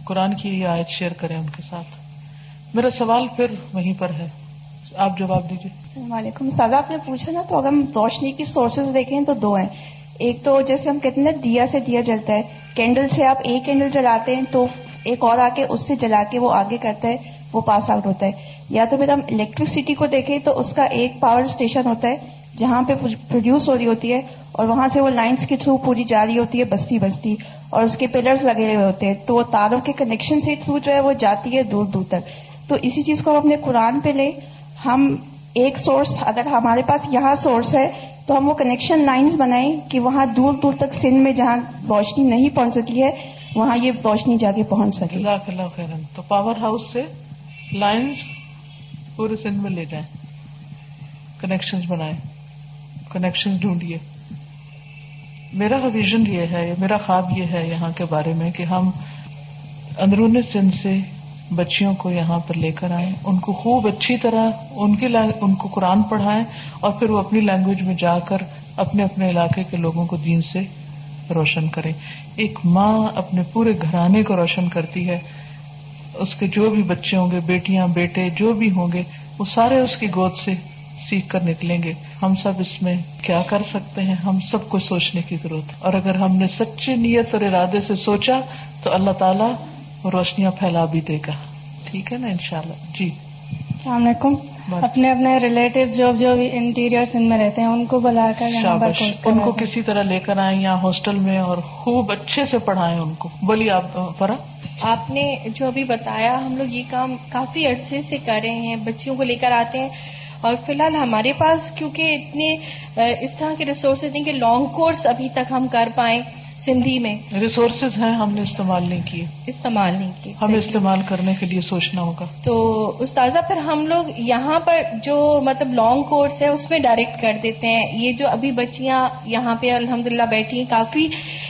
قرآن کی یہ آیت شیئر کریں ان کے ساتھ۔ میرا سوال پھر وہیں پر ہے۔ آپ جواب دیجیے السلام علیکم۔ سادہ آپ نے پوچھا نا تو اگر ہم روشنی کی سورسز دیکھیں تو دو ہیں۔ ایک تو جیسے ہم کہتے ہیں نا دیا سے دیا جلتا ہے۔ کینڈل سے آپ ایک کینڈل جلاتے ہیں تو ایک اور آ کے اس سے جلا کے وہ آگے کرتا ہے۔ وہ پاس آؤٹ ہوتا ہے۔ یا تو پھر ہم الیکٹریسٹی کو دیکھیں تو اس کا ایک پاور اسٹیشن ہوتا ہے جہاں پہ پروڈیوس ہو رہی ہوتی ہے اور وہاں سے وہ لائنس کے تھرو پوری جا رہی ہوتی ہے بستی بستی اور اس کے پلرز لگے ہوئے ہوتے ہیں۔ تو وہ تاروں کے کنیکشن سے تھرو جو ہے وہ جاتی ہے دور دور تک۔ تو اسی چیز کو ہم اپنے قرآن پہ لیں۔ ہم ایک سورس اگر ہمارے پاس یہاں سورس ہے تو ہم وہ کنیکشن لائنز بنائیں کہ وہاں دور دور تک سندھ میں جہاں روشنی نہیں پہنچ سکی ہے، وہاں یہ روشنی جا کے پہنچ سکے۔ اللہ تو پاور ہاؤس سے لائنز پورے سندھ میں لے جائیں کنیکشن بنائیں کنیکشن ڈھونڈیے۔ میرا ویژن یہ ہے، میرا خواب یہ ہے یہاں کے بارے میں کہ ہم اندرون سندھ سے بچیوں کو یہاں پر لے کر آئیں۔ ان کو خوب اچھی طرح ان کی ان کو قرآن پڑھائیں اور پھر وہ اپنی لینگویج میں جا کر اپنے اپنے علاقے کے لوگوں کو دین سے روشن کریں۔ ایک ماں اپنے پورے گھرانے کو روشن کرتی ہے۔ اس کے جو بھی بچے ہوں گے، بیٹیاں، بیٹے، جو بھی ہوں گے، وہ سارے اس کی گود سے سیکھ کر نکلیں گے۔ ہم سب اس میں کیا کر سکتے ہیں؟ ہم سب کو سوچنے کی ضرورت ہے۔ اور اگر ہم نے سچی نیت اور ارادے سے سوچا، تو اللہ تعالیٰ روشنیاں پھیلا بھی دے گا۔ ٹھیک ہے نا؟ ان شاء اللہ جی۔ السلام علیکم۔ اپنے اپنے ریلیٹو جو جو انٹیریئر سندھ میں رہتے ہیں ان کو بلا کر شابش ان کو۔ کسی طرح لے کر آئیں یا ہاسٹل میں اور خوب اچھے سے پڑھائیں ان کو۔ بولیے آپ فرا آپ نے جو ابھی بتایا ہم لوگ یہ کام کافی عرصے سے کر رہے ہیں بچیوں کو لے کر آتے ہیں۔ اور فی الحال ہمارے پاس کیونکہ اتنے اس طرح کے ریسورسز نہیں کہ لانگ کورس ابھی تک ہم کر پائیں۔ سندھی میں ریسورسز ہیں ہم نے استعمال نہیں کیے۔ استعمال نہیں کیے۔ ہمیں استعمال کرنے کے لیے سوچنا ہوگا۔ تو استاذہ پھر ہم لوگ یہاں پر جو مطلب لانگ کورس ہے اس میں ڈائریکٹ کر دیتے ہیں۔ یہ جو ابھی بچیاں یہاں پہ الحمدللہ بیٹھی ہیں کافی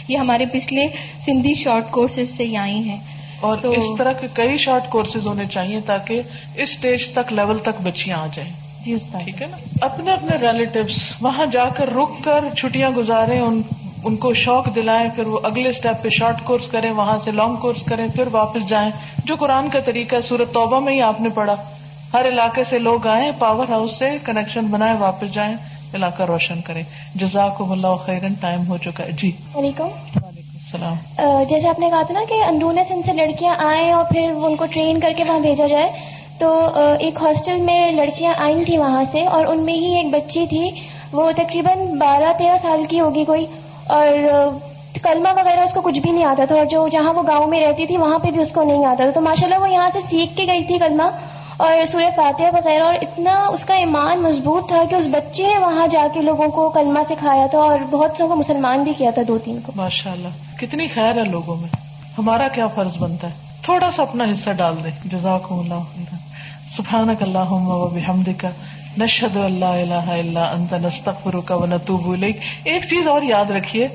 یہ ہمارے پچھلے سندھی شارٹ کورسز سے آئی ہیں۔ اور تو- اس طرح کے کئی شارٹ کورسز ہونے چاہیے تاکہ اس اسٹیج تک لیول تک بچیاں آ جائیں۔ جی استاد ٹھیک ہے نا؟ اپنے اپنے ریلیٹیوس وہاں جا کر رک کر چھٹیاں گزاریں ان ان کو شوق دلائیں پھر وہ اگلے اسٹیپ پہ شارٹ کورس کریں وہاں سے لانگ کورس کریں پھر واپس جائیں۔ جو قرآن کا طریقہ ہے سورت توبہ میں ہی آپ نے پڑھا۔ ہر علاقے سے لوگ آئیں پاور ہاؤس سے کنیکشن بنائیں واپس جائیں علاقہ روشن کریں۔ جزاک اللہ خیرن ٹائم ہو چکا ہے۔ جی۔ وعلیکم سلام اہ، جیسے آپ نے کہا تھا نا کہ اندرون سندھ سے لڑکیاں آئیں اور پھر ان کو ٹرین کر کے وہاں بھیجا جائے۔ تو ایک ہاسٹل میں لڑکیاں آئی تھیں وہاں سے اور ان میں ہی ایک بچی تھی۔ وہ تقریباً بارہ تیرہ سال کی ہوگی کوئی۔ اور کلمہ وغیرہ اس کو کچھ بھی نہیں آتا تھا اور جو جہاں وہ گاؤں میں رہتی تھی وہاں پہ بھی اس کو نہیں آتا تھا۔ تو ماشاء اللہ وہ یہاں سے سیکھ کے گئی تھی کلمہ اور سورہ فاتحہ وغیرہ اور اتنا اس کا ایمان مضبوط تھا کہ اس بچے نے وہاں جا کے لوگوں کو کلمہ سکھایا تھا اور بہت سو کو مسلمان بھی کیا تھا دو تین کو۔ ماشاء اللہ کتنی خیر ہے لوگوں میں۔ ہمارا کیا فرض بنتا ہے؟ تھوڑا سا اپنا حصہ ڈال دیں۔ جزاک اللہ خیرا۔ سبحانک اللہم و بحمدک۔ نشہد اللہ الہ الا انت نستغفرک و نتوب الیک۔ ایک چیز اور یاد رکھیے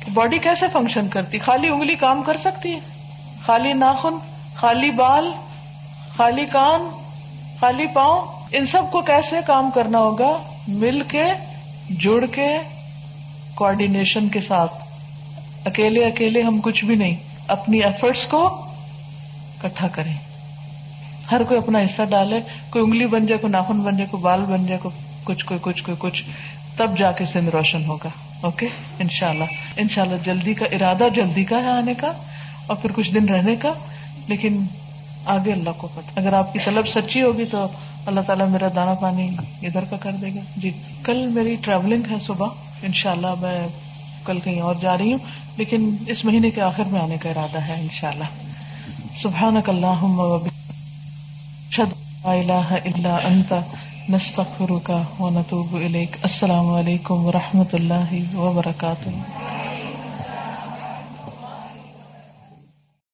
کہ باڈی کیسے فنکشن کرتی؟ خالی انگلی کام کر سکتی ہے؟ خالی ناخن، خالی بال، خالی کان، خالی پاؤں؟ ان سب کو کیسے کام کرنا ہوگا؟ مل کے، جڑ کے کوآرڈینیشن کے ساتھ۔ اکیلے اکیلے ہم کچھ بھی نہیں۔ اپنی ایفرٹس کو اکٹھا کریں۔ ہر کوئی اپنا حصہ ڈالے، کوئی انگلی بن جائے، کوئی ناخن بن جائے، کوئی بال بن جائے، کوئی کچھ کوئی کچھ کوئی کچھ، تب جا کے سندھ روشن ہوگا اوکے انشاءاللہ انشاءاللہ جلدی کا ارادہ جلدی کا ہے آنے کا اور پھر کچھ دن رہنے کا، لیکن آگے اللہ کو پتہ، اگر آپ کی طلب سچی ہوگی تو اللہ تعالیٰ میرا دانا پانی ادھر کا کر دے گا۔ جی کل میری ٹریولنگ ہے صبح، انشاءاللہ میں کل کہیں اور جا رہی ہوں، لیکن اس مہینے کے آخر میں آنے کا ارادہ ہے، انشاءاللہ۔ سبحانک اللہم و اشد اللہ الہ الا انت نستغفرك ونتوب نتوب الیک السلام علیکم و رحمۃ اللہ وبرکاتہ